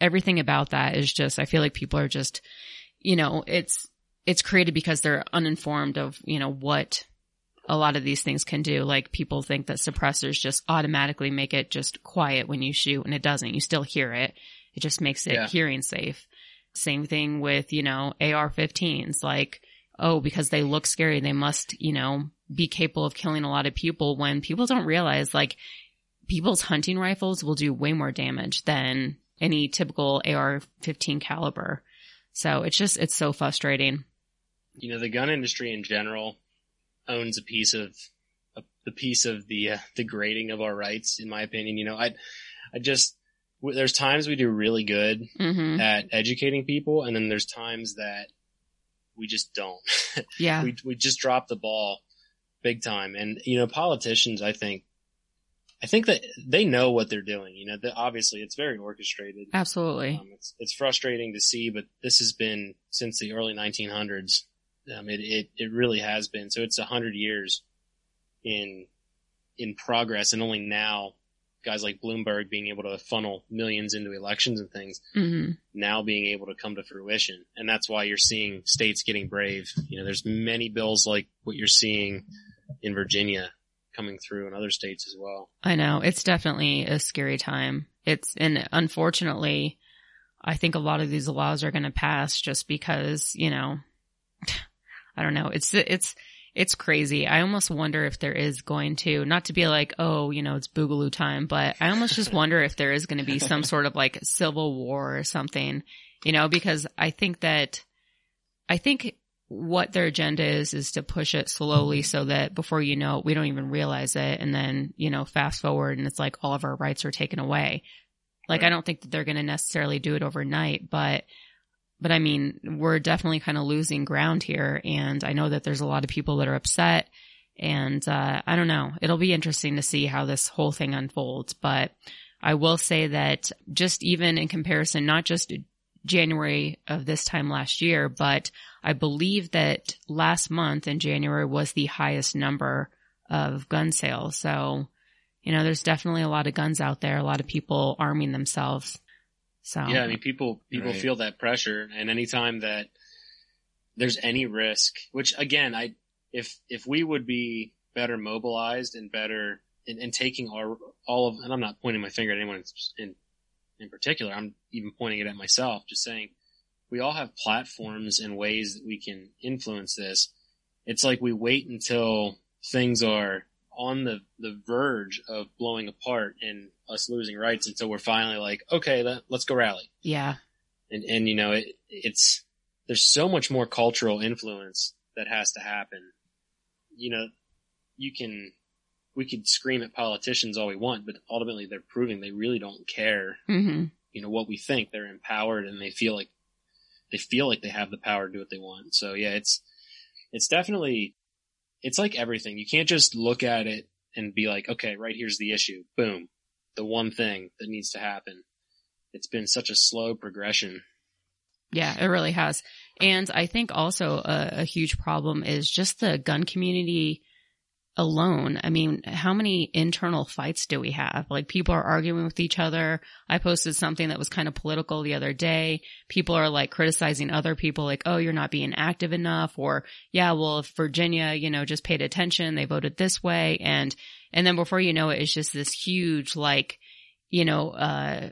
everything about that is just, I feel like people are just, you know, it's, it's created because they're uninformed of, you know, what a lot of these things can do. Like people think that suppressors just automatically make it just quiet when you shoot and it doesn't. You still hear it. It just makes it Yeah. hearing safe. Same thing with, you know, AR-15s. Like, oh, because they look scary, they must, you know, be capable of killing a lot of people when people don't realize like people's hunting rifles will do way more damage than any typical AR-15 caliber. So it's just, it's so frustrating. You know, the gun industry in general owns a piece of a, the piece of the uh, the grading of our rights. In my opinion, you know, I I just there's times we do really good hmm at educating people, and then there's times that we just don't. [LAUGHS] Yeah. we we just drop the ball big time. And you know, politicians, I think, I think that they know what they're doing. You know, that obviously it's very orchestrated. Absolutely. Um, it's it's frustrating to see, but this has been since the early 1900s. Um, it it it really has been. So it's a hundred years in in progress, and only now guys like Bloomberg being able to funnel millions into elections and things hmm now being able to come to fruition. And that's why you're seeing states getting brave. You know, there's many bills like what you're seeing in Virginia coming through and other states as well. I know. It's definitely a scary time. It's, and unfortunately, I think a lot of these laws are going to pass just because, you know, [SIGHS] I don't know. It's, it's, it's crazy. I almost wonder if there is going to, not to be like, oh, you know, it's boogaloo time, but I almost just wonder if there is going to be some sort of like civil war or something, you know, because I think that, I think what their agenda is, is to push it slowly so that before you know it, we don't even realize it. And then, you know, fast forward and it's like all of our rights are taken away. Like, I don't think that they're going to necessarily do it overnight, but, but I mean, we're definitely kind of losing ground here. And I know that there's a lot of people that are upset and, uh, I don't know. It'll be interesting to see how this whole thing unfolds, but I will say that just even in comparison, not just January of this time last year, but I believe that last month in January was the highest number of gun sales. So, you know, there's definitely a lot of guns out there, a lot of people arming themselves. So, Yeah, I mean, people people Right. feel that pressure, and anytime that there's any risk, which again, I if if we would be better mobilized and better in, in taking our all of, and I'm not pointing my finger at anyone in in particular. I'm even pointing it at myself, just saying we all have platforms and ways that we can influence this. It's like we wait until things are on the, the verge of blowing apart and us losing rights until we're finally like, okay, let, let's go rally. yeah, And, and, you know, it, it's, there's so much more cultural influence that has to happen. You know, you can, we could scream at politicians all we want, but ultimately they're proving they really don't care hmm you know what we think they're empowered and they feel like they feel like they have the power to do what they want so yeah it's it's definitely it's like everything. You can't just look at it and be like okay right here's the issue. Boom. The one thing that needs to happen. It's been such a slow progression. Yeah, it really has. And I think also a, a huge problem is just the gun community alone. I mean, how many internal fights do we have? Like people are arguing with each other. I posted something that was kind of political the other day. People are like criticizing other people like, oh, you're not being active enough or yeah, well, if Virginia, you know, just paid attention, they voted this way. And, and then before you know it, it's just this huge like, you know, uh,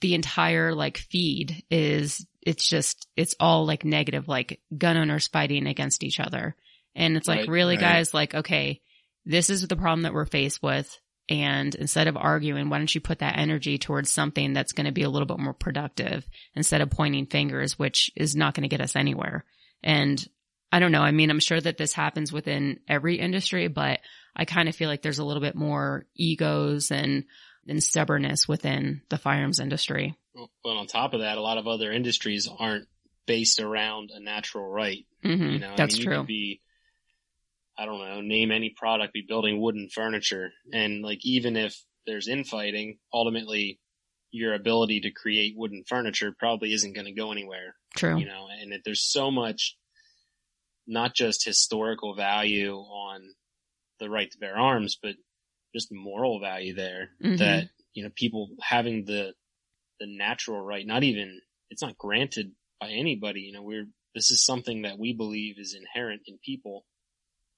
the entire like feed is it's just it's all like negative like gun owners fighting against each other and it's like Right, really right. guys like okay this is the problem that we're faced with and instead of arguing why don't you put that energy towards something that's going to be a little bit more productive instead of pointing fingers which is not going to get us anywhere and i don't know i mean i'm sure that this happens within every industry but i kind of feel like there's a little bit more egos and and stubbornness within the firearms industry. well on top of that a lot of other industries aren't based around a natural right hmm You know, That's I mean, true. Could be, I don't know, name any product, be building wooden furniture, and like even if there's infighting, ultimately your ability to create wooden furniture probably isn't going to go anywhere. True. You know, and there's so much, not just historical value on the right to bear arms, but just moral value there Mhm. that you know people having the the natural right, not even it's not granted by anybody. You know, we're this is something that we believe is inherent in people,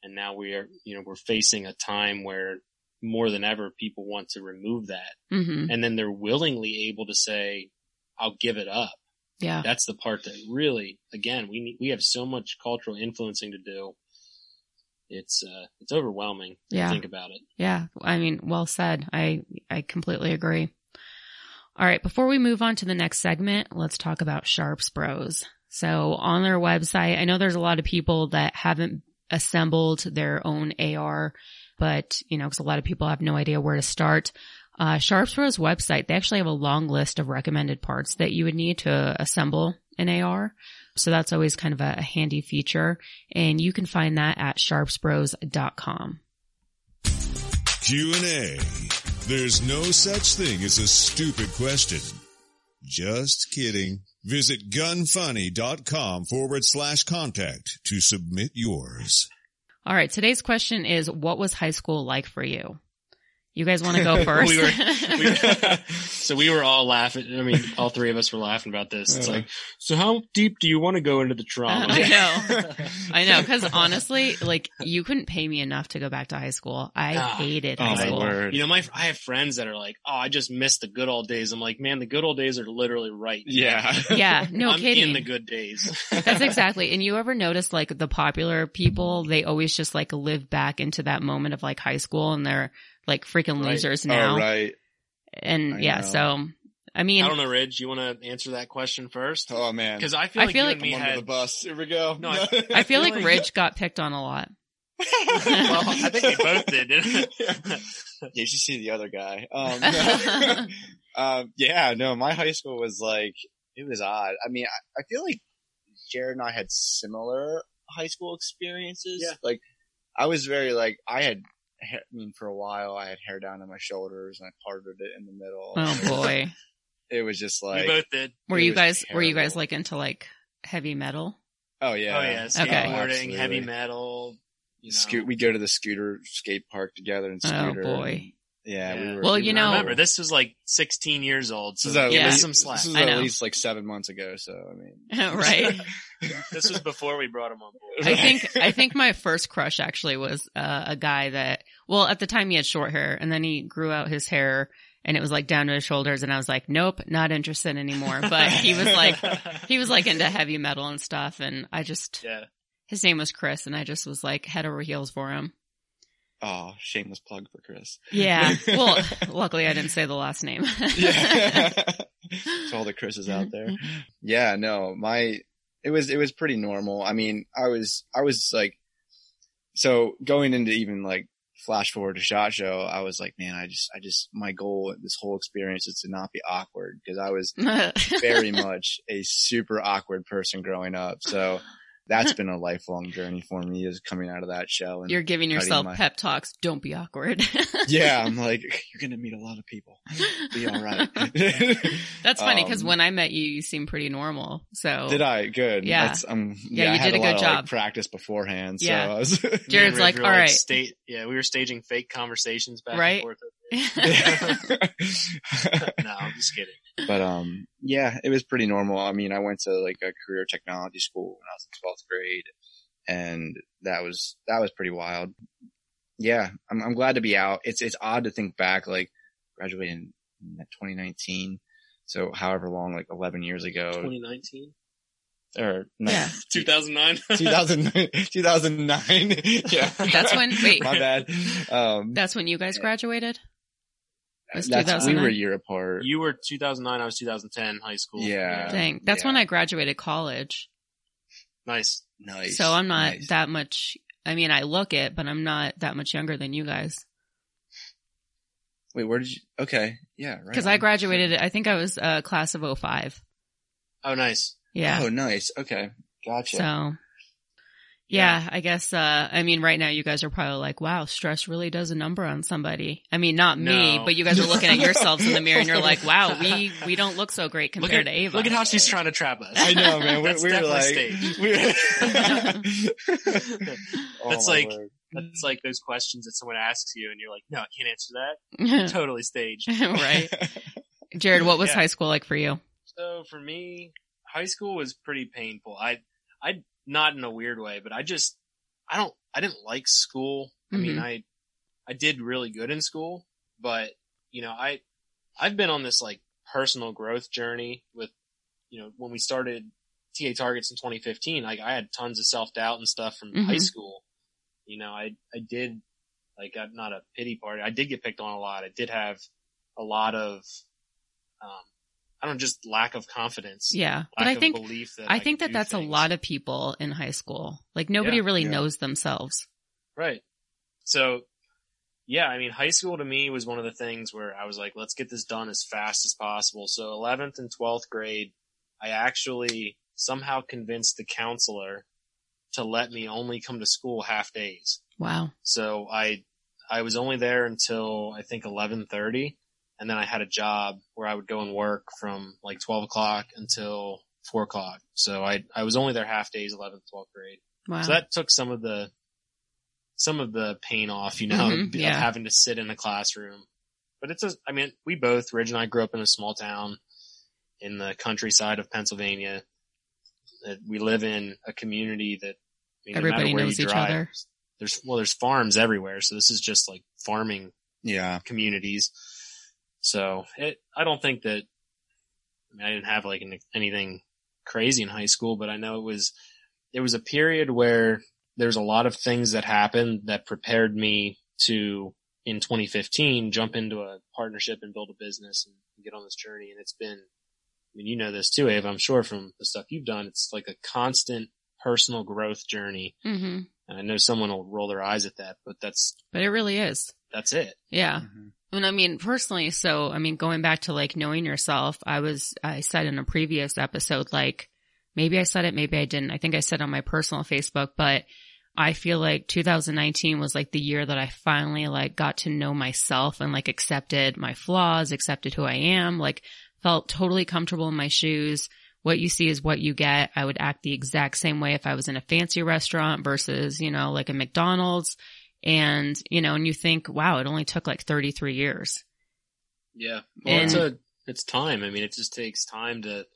and now we are you know we're facing a time where more than ever people want to remove that, hmm and then they're willingly able to say, "I'll give it up." Yeah. That's the part that really, again, we need, we have so much cultural influencing to do. It's uh, it's overwhelming Yeah. to think about it. Yeah. I mean, well said. I, I completely agree. All right. Before we move on to the next segment, let's talk about Sharps Bros. So on their website, I know there's a lot of people that haven't assembled their own AR, but you know, cause a lot of people have no idea where to start. Uh, Sharps Bros website, they actually have a long list of recommended parts that you would need to assemble an AR. So that's always kind of a handy feature. And you can find that at sharpsbros.com. Q&A. There's no such thing as a stupid question. Just kidding. Visit gunfunny.com forward slash contact to submit yours. All right. Today's question is, what was high school like for you? You guys want to go [LAUGHS] first? we were, we, [LAUGHS] so we were all laughing. I mean, all three of us were laughing about this. It's like, so how deep do you want to go into the trauma? [LAUGHS] I know. I know. Cause honestly, like you couldn't pay me enough to go back to high school. I Ah. hated Oh high my school. word. You know, my I have friends that are like, "Oh, I just miss the good old days." I'm like, "Man, the good old days are literally right." Yeah. Yeah. No I'm kidding. in the good days. That's exactly. And you ever notice like the popular people, they always just like live back into that moment of like high school and they're like freaking Right. losers now. Oh, right. And I yeah, know. so I mean, I don't know, Ridge. You want to answer that question first? Oh man. Because I feel I like feel you like- me I'm under had. the bus. Here we go. No, [LAUGHS] I- I feel like like- Ridge got picked on a lot. [LAUGHS] well, I think we both did. Didn't [LAUGHS] yeah. you should see the other guy. Um, um, yeah, no, my high school was like, it was odd. I mean, I, I feel like Jared and I had similar high school experiences. Yeah. Like, I was very like, I had, ha- I mean, for a while I had hair down to my shoulders and I parted it in the middle. Oh [LAUGHS] boy. It was just like we both did. Were you was guys, were you guys like into like heavy metal? oh yeah. oh yeah, Okay. skateboarding, Absolutely. heavy metal. You know. Scoot, we go to the scooter skate park together and Oh, scooter. boy. Yeah, we were. Well, we you were- know- remember this was like 16 years old, so This at Yeah. least, some slack. This was I at know. least like seven months ago. So I mean, [LAUGHS] right? [LAUGHS] this was before we brought him on board. I think I think my first crush actually was uh, a guy that well at the time he had short hair and then he grew out his hair and it was like down to his shoulders and I was like nope not interested anymore but he was like he was like into heavy metal and stuff and I just yeah. his name was Chris and I just was like head over heels for him oh, shameless plug for Chris. yeah [LAUGHS] well luckily I didn't say the last name yeah. to [LAUGHS] all the Chris's out there. Yeah, no, my, it was, it was pretty normal. I mean, I was, I was like, so going into even like flash forward to shot show, I was like, man, I just, I just, my goal this whole experience is to not be awkward because I was [LAUGHS] very much a super awkward person growing up. So that's [LAUGHS] been a lifelong journey for me is coming out of that shell. And you're giving yourself my- pep talks don't be awkward [LAUGHS] yeah, I'm [LAUGHS] like, you're going to meet a lot of people. Be all right. that's funny because Um, when I met you you seemed pretty normal so Did I? Good. Yeah. That's, um, Yeah, yeah, you did a lot good of, job. Like, practice beforehand. So Yeah. I was, Jared's like, "All right." State, yeah, we were staging fake conversations back Right? and forth. Yeah. [LAUGHS] No, I'm just kidding. but um, yeah, it was pretty normal. I mean, I went to like a career technology school when I was in twelfth grade, and that was that was pretty wild. Yeah, I'm I'm glad to be out. It's it's odd to think back, like graduating in 2019, so however long, like 11 years ago, 2019, or no, Yeah. [LAUGHS] 2009. 2009, [LAUGHS] 2009. yeah, That's when- wait. my bad. Um, That's when you guys graduated? It was that's, we were a year apart. you were 2009. I was 2010. High school. Yeah. Dang. That's yeah. when I graduated college. Nice. nice. So I'm not nice. that much, I mean, I look it, but I'm not that much younger than you guys. Wait, where did you? Okay, yeah, right. Cause I graduated, I think I was uh, class of 05. Oh, nice. Yeah. Oh, nice. Okay, gotcha. So yeah, I guess, uh, I mean, right now you guys are probably like, wow, stress really does a number on somebody. I mean, not me, No. but you guys are looking at yourselves in the mirror and you're like, wow, [LAUGHS] we, we don't look so great compared at, to Ava. look at how she's trying to trap us. I know, man. [LAUGHS] We, That's we were definitely like, staged. [LAUGHS] we Oh, That's my like- word. That's like those questions that someone asks you and you're like, no, I can't answer that. Totally staged. right. Jared, what was Yeah. high school like for you? So for me, high school was pretty painful. I, I, not in a weird way, but I just, I don't, I didn't like school. I mean, Mhm. I, I did really good in school, but you know, I, I've been on this like personal growth journey with, you know, when we started TA targets in 2015, like I had tons of self doubt and stuff from high Mhm. school. You know, I, I did like, I'm not a pity party. I did get picked on a lot. I did have a lot of, um, I don't just lack of confidence. Yeah. But I of think, belief that I think that that's a lot of people in high school. Like nobody Yeah, really yeah. knows themselves. Right. So, yeah, I mean, high school to me was one of the things where I was like, let's get this done as fast as possible. So 11th and 12th grade, I actually somehow convinced the counselor to let me only come to school half days. Wow. So I, I was only there until I think 1130. And then I had a job where I would go and work from like 12 o'clock until four o'clock. So I, I was only there half days, 11th, 12th grade. Wow. So that took some of the, some of the pain off, you know, Mhm, of having to sit in a classroom. But it's a, I mean, we both, Ridge and I grew up in a small town in the countryside of Pennsylvania. That we live in a community that I mean, no Everybody where knows you each drive, other. There's, well, there's farms everywhere. So this is just like farming Yeah. communities. So it, I don't think that, I mean, I didn't have like an, anything crazy in high school, but I know it was, it was a period where there's a lot of things that happened that prepared me to, in 2015, jump into a partnership and build a business and get on this journey. And it's been, I mean, you know this too, Ava, I'm sure from the stuff you've done, it's like a constant personal growth journey. hmm And I know someone will roll their eyes at that, but that's, But it really is. that's it. Yeah. Mhm. And I mean, personally, so, I mean, going back to like knowing yourself, I was, I said in a previous episode, like, maybe I said it, maybe I didn't. I think I said on my personal Facebook, but I feel like 2019 was like the year that I finally like got to know myself and like accepted my flaws, accepted who I am, like felt totally comfortable in my shoes. What you see is what you get. I would act the exact same way if I was in a fancy restaurant versus, you know, like a McDonald's. And, you know, and you think, wow, it only took like 33 years. Yeah. Well, it's a, it's time. I mean, it just takes time to,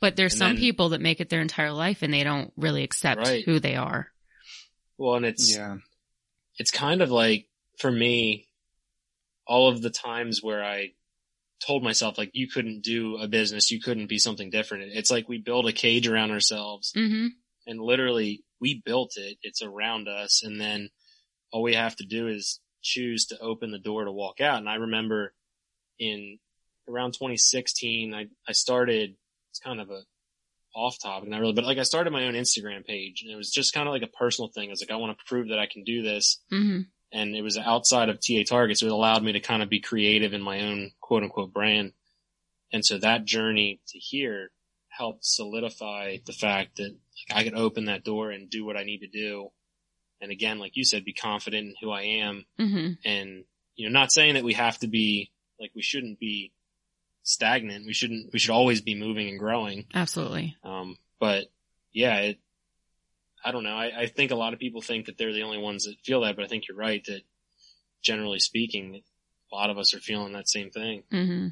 But there's some then- people that make it their entire life and they don't really accept Right. who they are. well, and it's, Yeah. it's kind of like, for me, all of the times where I told myself like, you couldn't do a business, you couldn't be something different. It's like we build a cage around ourselves Mm-hmm. and literally we built it. It's around us. And then all we have to do is choose to open the door to walk out. And I remember in around 2016, I, I started, it's kind of a off topic, not really, but like I started my own Instagram page and it was just kind of like a personal thing. I was like, I want to prove that I can do this. Mm-hmm. And it was outside of TA Target. So it allowed me to kind of be creative in my own quote unquote brand. And so that journey to here helped solidify the fact that like I could open that door and do what I need to do. And again, like you said, be confident in who I am Mm-hmm. and, you know, not saying that we have to be like, we shouldn't be stagnant. We shouldn't, we should always be moving and growing. Absolutely. Um, but yeah, it, I don't know. I, I think a lot of people think that they're the only ones that feel that, but I think you're right that generally speaking, a lot of us are feeling that same thing. Mm-hmm.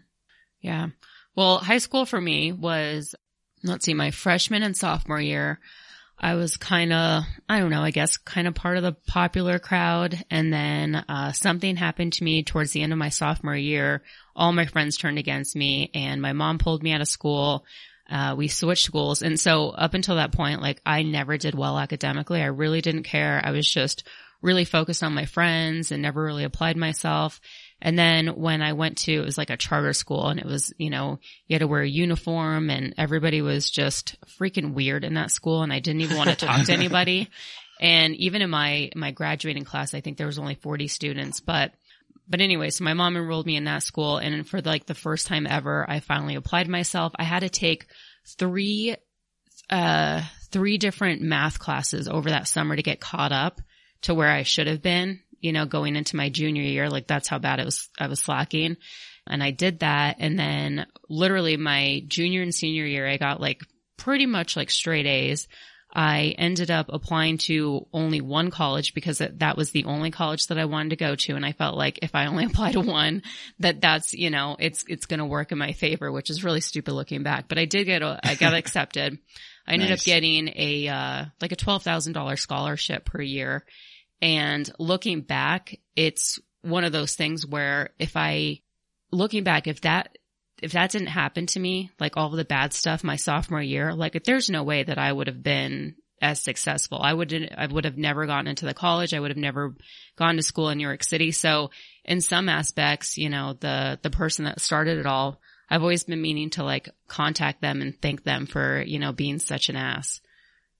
Yeah. Well, high school for me was, let's see, my freshman and sophomore year. I was kind of, I don't know, I guess kind of part of the popular crowd. And then, uh, something happened to me towards the end of my sophomore year. All my friends turned against me and my mom pulled me out of school. Uh, we switched schools. And so up until that point, like I never did well academically. I really didn't care. I was just really focused on my friends and never really applied myself. And then when I went to, it was like a charter school and it was, you know, you had to wear a uniform and everybody was just freaking weird in that school and I didn't even want to talk to [LAUGHS] anybody. And even in my, my graduating class, I think there was only 40 students, but, but anyway, so my mom enrolled me in that school and for like the first time ever, I finally applied myself. I had to take three, uh, three different math classes over that summer to get caught up to where I should have been, you know, going into my junior year. Like that's how bad it was, I was slacking. And I did that. And then literally my junior and senior year, I got like pretty much like straight A's. I ended up applying to only one college because that was the only college that I wanted to go to. And I felt like if I only [LAUGHS] apply to one, that that's, you know, it's, it's going to work in my favor, which is really stupid looking back, but I did get, a, I got [LAUGHS] accepted. I ended Nice. up getting a, uh, like a $12,000 scholarship per year. And looking back, it's one of those things where if I, looking back, if that, if that didn't happen to me, like all of the bad stuff my sophomore year, like there's no way that I would have been as successful. I would, I would have never gotten into the college. I would have never gone to school in New York City. So in some aspects, you know, the, the person that started it all, I've always been meaning to like contact them and thank them for, you know, being such an ass.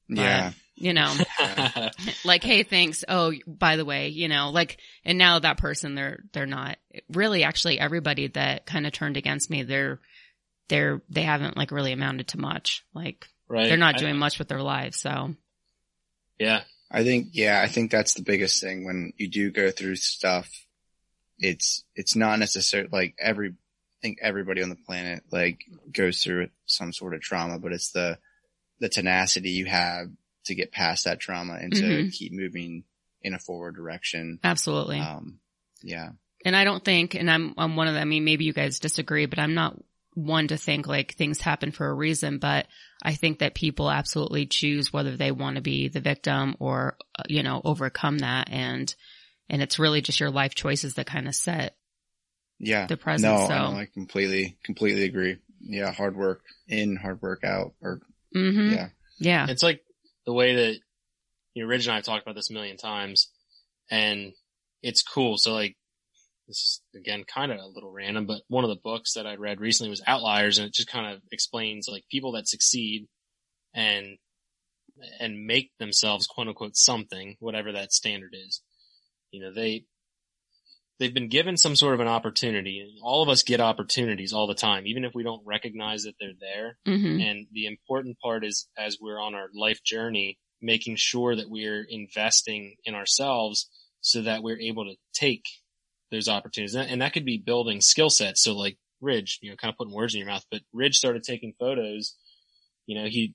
Yeah. You know, Yeah. [LAUGHS] like, hey, thanks. Oh, by the way, you know, like, and now that person, they're, they're not really actually everybody that kind of turned against me. They're, they're, they haven't like really amounted to much. Like, right. they're not I- doing much with their lives. So, yeah. I think, yeah, I think that's the biggest thing when you do go through stuff. It's, it's not necessarily like every, I think everybody on the planet like goes through some sort of trauma, but it's the, the tenacity you have to get past that trauma and to Mhm. keep moving in a forward direction. absolutely. Um, yeah. and I don't think, and I'm, I'm one of them. I mean, maybe you guys disagree, but I'm not one to think like things happen for a reason, but I think that people absolutely choose whether they want to be the victim or, uh, you know, overcome that. And, and it's really just your life choices that kind of set Yeah. the present. No, so, I, I completely, completely agree. Yeah. Hard work in, hard work out or hmm yeah. yeah. It's like the way that you know, Ridge and I have talked about this a million times and it's cool. So like, this is again kind of a little random, but one of the books that I read recently was Outliers and it just kind of explains like people that succeed and, and make themselves quote unquote something, whatever that standard is. You know, they, they've been given some sort of an opportunity all of us get opportunities all the time, even if we don't recognize that they're there. hmm And the important part is as we're on our life journey, making sure that we're investing in ourselves so that we're able to take those opportunities. And and that could be building skill sets. So like Ridge, you know, kind of putting words in your mouth, but Ridge started taking photos. You know, he,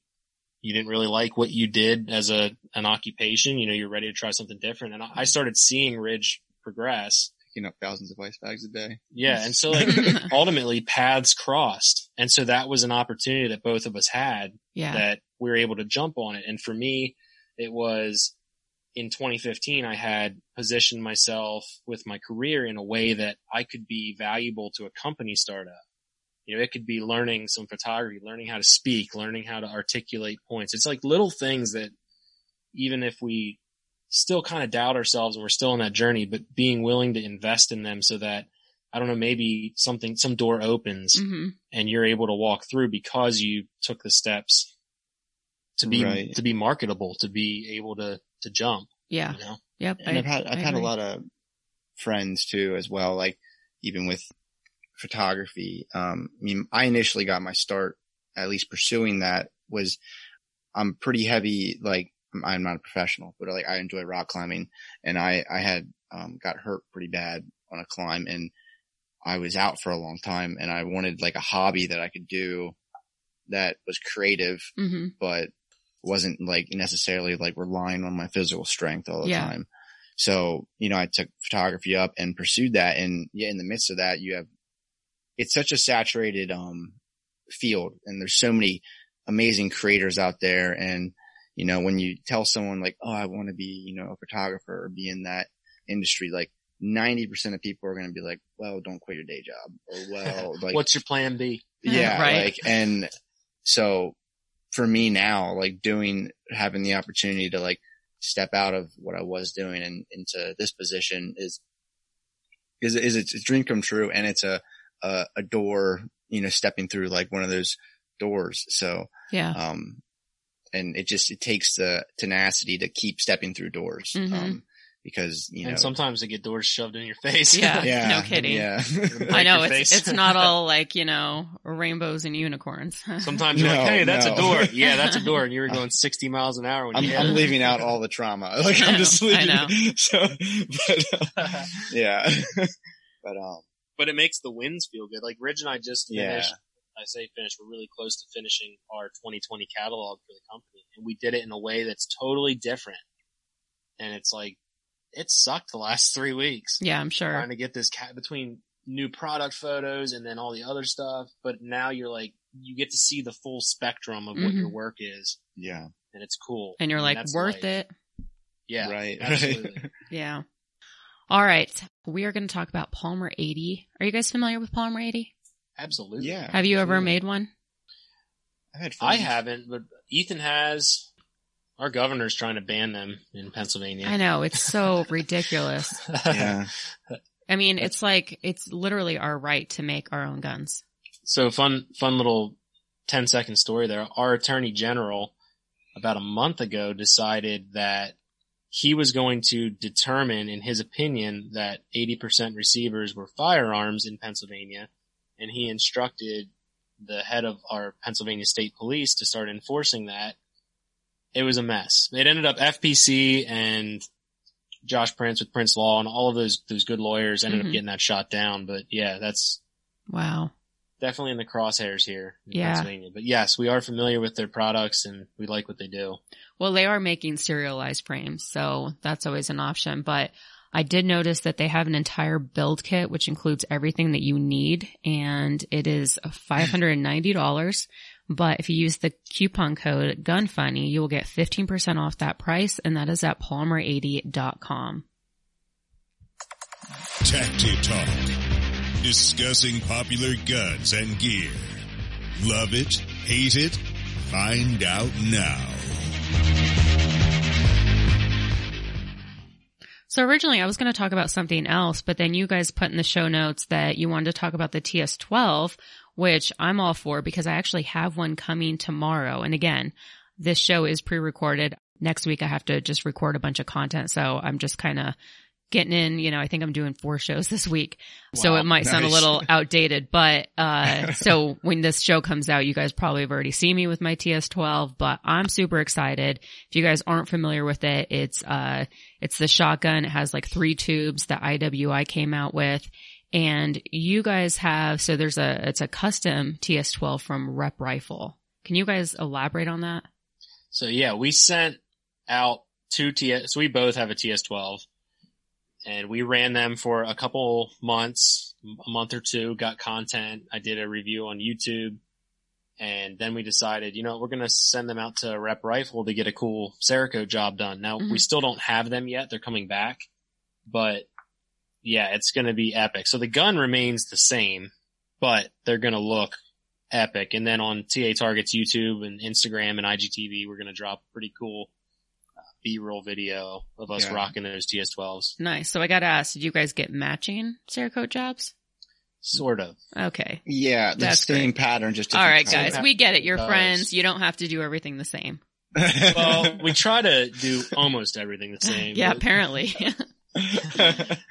you didn't really like what you did as a, an occupation. You know, you're ready to try something different. And I started seeing Ridge progress. Picking up thousands of ice bags a day. Yeah. And so like [LAUGHS] ultimately paths crossed. And so that was an opportunity that both of us had yeah. that we were able to jump on it. And for me, it was in 2015, I had positioned myself with my career in a way that I could be valuable to a company startup. You know, it could be learning some photography, learning how to speak, learning how to articulate points. It's like little things that even if we still kind of doubt ourselves and we're still on that journey, but being willing to invest in them so that I don't know, maybe something, some door opens hmm and you're able to walk through because you took the steps to be Right. to be marketable, to be able to to jump. Yeah. You know, Yep. And I- I've had, I've I had a lot of friends too as well, like even with photography. Um, I mean, I initially got my start, at least pursuing that was, I'm pretty heavy, like I'm- not a professional, but like I enjoy rock climbing and I, I had, um, got hurt pretty bad on a climb and I was out for a long time and I wanted like a hobby that I could do that was creative Mhm. but wasn't like necessarily like relying on my physical strength all the Yeah. time. So, you know, I took photography up and pursued that. And yeah, in the midst of that, you have, it's such a saturated, um, field and there's so many amazing creators out there. And, you know, when you tell someone like, Oh, I want to be, you know, a photographer or be in that industry, like 90% of people are going to be like, well, don't quit your day job or [LAUGHS] well, like, what's your plan B? yeah, Right. like, and so for me now, like doing, having the opportunity to like step out of what I was doing and into this position is, is, is it's a dream come true and it's a, a, a door, you know, stepping through like one of those doors. So, Yeah. um, and it just, it takes the tenacity to keep stepping through doors. Mhm. Um, because, you know, and sometimes they get doors shoved in your face. Yeah. [LAUGHS] yeah, no kidding. Yeah. [LAUGHS] I know it's it's not [LAUGHS] all like you know rainbows and unicorns. Sometimes you're No, like, hey, that's no. a door. Yeah, that's a door. And you were going 60 miles an hour when I'm, you I'm leaving out all the trauma. Like I I'm just know, I leaving. know. So, but uh, yeah, but um, but it makes the wins feel good. Like Ridge and I just Yeah. Finished. I say finished. We're really close to finishing our 2020 catalog for the company, and we did it in a way that's totally different. And it's like it sucked the last [LAUGHS] three weeks yeah, I'm sure. trying to get this cat between new product photos and then all the other stuff. But now you're like you get to see the full spectrum of what Mhm. your work is, yeah, and it's cool. And you're I like that's worth life. it. Yeah, right, [LAUGHS] absolutely. right. Yeah. All right, we are going to talk about Polymer 80. Are you guys familiar with Polymer 80? Absolutely. yeah. Have you ever absolutely. made one? I've had I haven't, but Ethan has. Our governor's trying to ban them in Pennsylvania. I know it's so [LAUGHS] ridiculous. Yeah, I mean, it's like it's literally our right to make our own guns. So fun, fun little 10 second story there. Our attorney general, about a month ago decided that he was going to determine, in his opinion, that 80% receivers were firearms in Pennsylvania, and he instructed the head of our Pennsylvania State Police to start enforcing that. It was a mess. It ended up FPC and Josh Prince with Prince Law and all of those those good lawyers ended Mhm. up getting that shot down. But yeah, that's Wow. definitely in the crosshairs here in Yeah. Pennsylvania. But yes, we are familiar with their products and we like what they do. Well, they are making serialized frames, so that's always an option. But I did notice that they have an entire build kit, which includes everything that you need, and it is $590. But if you use the coupon code GUNFUNNY, you will get 15% off that price, and that is at polymer80.com. Tactic Talk. Discussing popular guns and gear. Love it? Hate it? Find out now. So originally I was going to talk about something else, but then you guys put in the show notes that you wanted to talk about the TS12, which I'm all for because I actually have one coming tomorrow. And again, this show is pre-recorded. Next week I have to just record a bunch of content. So I'm just kind of getting in, you know, I think I'm doing four shows this week. so it might sound a little [LAUGHS] outdated, but, uh, [LAUGHS] so when this show comes out, you guys probably have already seen me with my TS12, but I'm super excited. If you guys aren't familiar with it, it's, uh, it's the shotgun. It has like three tubes that IWI came out with. And you guys have, so there's a, it's a custom TS12 from Rep Rifle. Can you guys elaborate on that? So yeah, we sent out two TS, so we both have a TS12 and we ran them for a couple months, a month or two, got content. I did a review on YouTube and then we decided, you know, we're going to send them out to Rep Rifle to get a cool Cerakote job done. Now Mhm. we still don't have them yet. They're coming back, but yeah, it's going to be epic. So the gun remains the same, but they're going to look epic. And then on TA Target's YouTube and Instagram and IGTV, we're going to drop pretty cool B-roll video of us Yeah. rocking those TS12s. Nice. So I got to ask, did you guys get matching Cerakote jobs? Sort of. Okay. Yeah, the That's same pattern, just All different right, guys. We get it. You're friends. You don't have to do everything the same. [LAUGHS] Well, we try to do almost everything the same. [LAUGHS] yeah, but- apparently. [LAUGHS]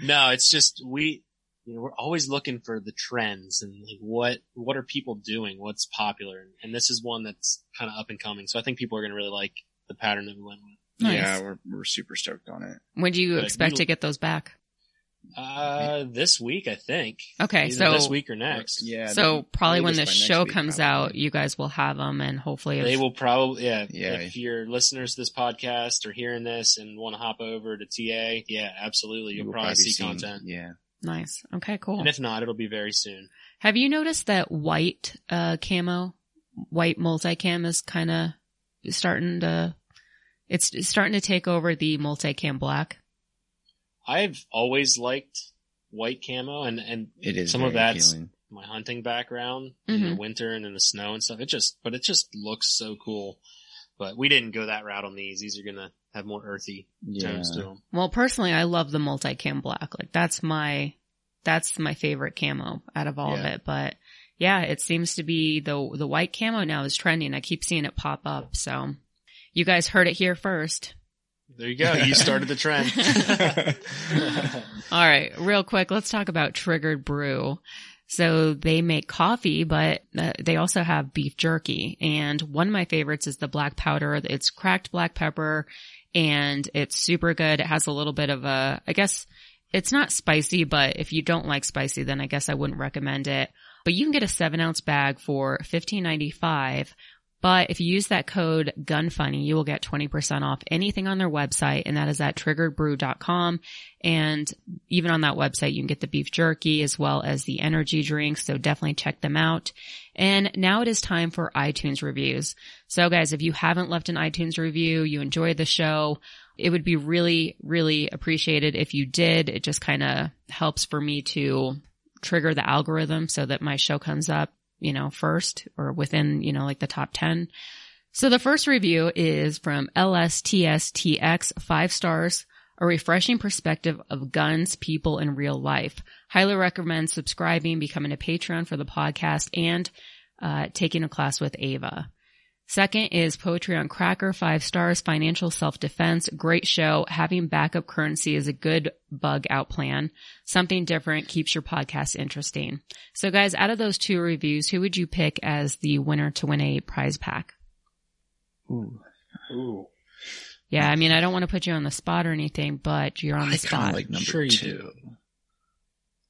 no, it's just we, you know, we're always looking for the trends and like what what are people doing, what's popular, and this is one that's kind of up and coming. So I think people are going to really like the pattern that we went with. Nice. Yeah, we're we're super stoked on it. when do you Good. expect You- to get those back? Uh, this week I think. Okay, Either so this week or next. Yeah. so the probably when the latest by next show week, comes probably. out, you guys will have them, and hopefully, They if- will probably, yeah, Yeah. If your listeners to this podcast are hearing this and want to hop over to TA, yeah, absolutely. You You'll will probably see seen- content. Yeah. nice. Okay, cool. And if not, it'll be very soon. Have you noticed that white uh camo, white multicam is kind of starting to, it's it's starting to take over the multi-cam black. I've always liked white camo and, and It is some of that's appealing. my hunting background in the Mhm. winter and in the snow and stuff. It just, but it just looks so cool. But we didn't go that route on these. These are going to have more earthy Yeah. tones to them. Well, personally, I love the multi-cam black. Like that's my, that's my favorite camo out of all of it. But yeah, it seems to be the, the white camo now is trending. I keep seeing it pop up. So you guys heard it here first. There you go. You started the trend. [LAUGHS] All right, real quick, let's talk about Triggered Brew. So they make coffee, but uh, they also have beef jerky. And one of my favorites is the black powder. It's cracked black pepper and it's super good. It has a little bit of a, I guess it's not spicy, but if you don't like spicy, then I guess I wouldn't recommend it. But you can get a seven ounce bag for fifteen ninety five. But if you use that code GUNFUNNY, you will get 20% off anything on their website, and that is at triggeredbrew.com. And even on that website, you can get the beef jerky as well as the energy drinks. So definitely check them out. And now it is time for iTunes reviews. So guys, if you haven't left an iTunes review, you enjoyed the show, it would be really, really appreciated if you did. It just kind of helps for me to trigger the algorithm so that my show comes up, you know, first or within, you know, like the top 10. So the first review is from LSTSTX, five stars, a refreshing perspective of guns, people, and real life. Highly recommend subscribing, becoming a Patreon for the podcast, and uh, taking a class with Ava. Second is Poetry on Cracker, five stars, financial self-defense, great show. Having backup currency is a good bug out plan. Something different keeps your podcast interesting. So guys, out of those two reviews, who would you pick as the winner to win a prize pack? Ooh. Ooh. Yeah, I mean, I don't want to put you on the spot or anything, but you're on the I kind spot. of like number Sure you two.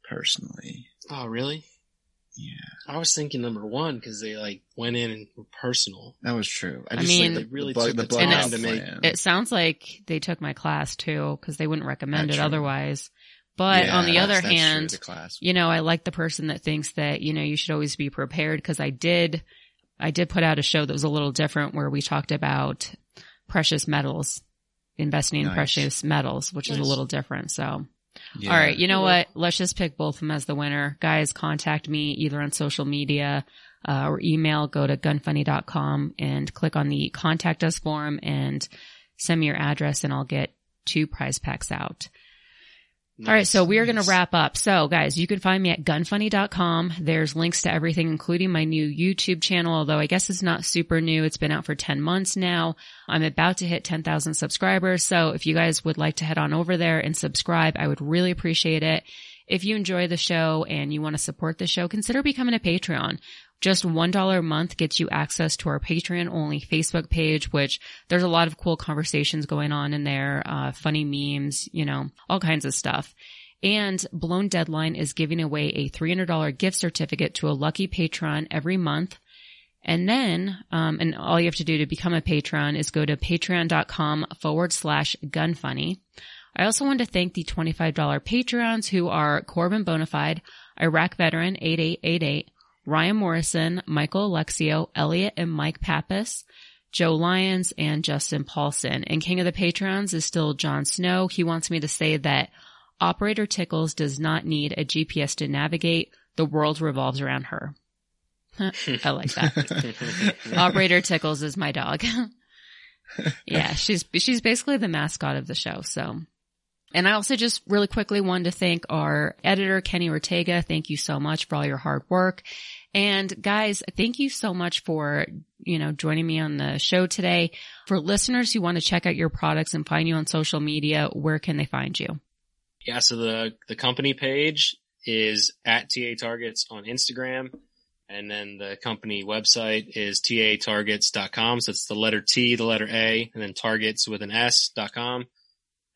Personally. Oh, really? Yeah. I was thinking number one because they like went in and were personal. That was true. I just mean- like They really bug- took the bug time out to make- It sounds like they took my class too, because they wouldn't recommend That's it true. otherwise. But Yeah, on the other that's true, hand, the class. you know, I like the person that thinks that, you know, you should always be prepared because I did, I did put out a show that was a little different where we talked about precious metals, investing in precious metals, which is a little different. So, Yeah. all right, you know what? Let's just pick both of them as the winner. Guys, contact me either on social media uh, or email. Go to gunfunny.com and click on the contact us form and send me your address and I'll get two prize packs out. All right, so we are going to wrap up. So guys, you can find me at gunfunny.com. There's links to everything, including my new YouTube channel, although I guess it's not super new. It's been out for 10 months now. I'm about to hit 10,000 subscribers. So if you guys would like to head on over there and subscribe, I would really appreciate it. If you enjoy the show and you want to support the show, consider becoming a Patreon. Just $1 a month gets you access to our Patreon only Facebook page, which there's a lot of cool conversations going on in there, uh, funny memes, you know, all kinds of stuff. And Blown Deadline is giving away a $300 gift certificate to a lucky patron every month. And then, um, and all you have to do to become a patron is go to patreon.com forward slash gunfunny. I also want to thank the $25 patrons who are Corbin Bonafide, Iraq veteran 8888, Ryan Morrison, Michael Alexio, Elliot and Mike Pappas, Joe Lyons, and Justin Paulson. And King of the Patrons is still Jon Snow. He wants me to say that Operator Tickles does not need a GPS to navigate. The world revolves around her. I like that. [LAUGHS] Operator Tickles is my dog. [LAUGHS] yeah, she's she's basically the mascot of the show. So, and I also just really quickly wanted to thank our editor Kenny Ortega. Thank you so much for all your hard work. And guys, thank you so much for, you know, joining me on the show today. For listeners who want to check out your products and find you on social media, where can they find you? Yeah, so the the company page is at TA Targets on Instagram, and then the company website is tatargets.com. So it's the letter T, the letter A, and then targets with an S dot com.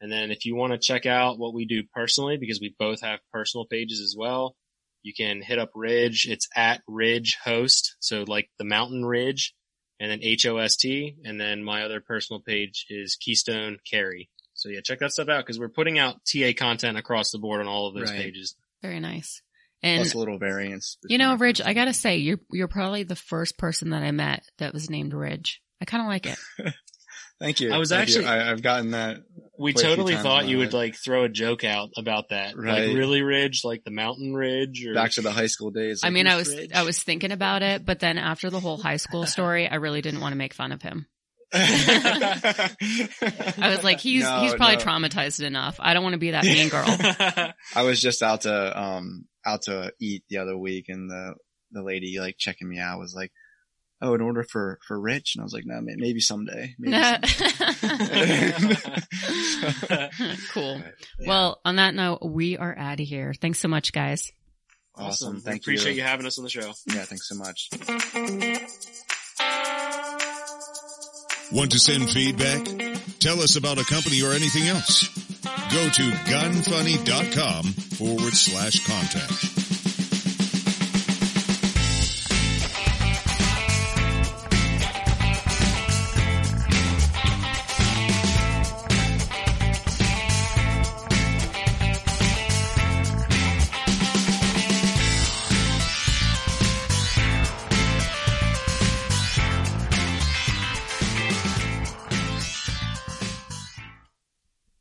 And then if you want to check out what we do personally, because we both have personal pages as well, you can hit up Ridge. It's at Ridge Host, so like the mountain ridge, and then H O S T, and then my other personal page is Keystone Carry. So yeah, check that stuff out because we're putting out TA content across the board on all of those Right. pages. Very nice. And Plus a little variance. you know, Ridge, I gotta say, you're you're probably the first person that I met that was named Ridge. I kind of like it. [LAUGHS] Thank you. I was Thank actually- I, I've gotten that. We Quite a few totally thought you would like throw a joke out about that, Right. like really ridge, like the mountain ridge, or Back to the high school days. I mean, I was Ridge? I was thinking about it, but then after the whole high school [LAUGHS] story, I really didn't want to make fun of him. I [LAUGHS] I was like, he's he's probably traumatized enough. I don't want to be that [LAUGHS] mean girl. I was just out to um out to eat the other week, and the the lady like checking me out was like, "Oh, an order for for Rich," and I was like, "No, may- maybe someday." Maybe [LAUGHS] someday. [LAUGHS] cool. But, yeah. Well, on that note, we are out of here. Thanks so much, guys. awesome. We Thank appreciate you. you having us on the show. Yeah, thanks so much. Want to send feedback? Tell us about a company or anything else. Go to gunfunny.com forward slash contact.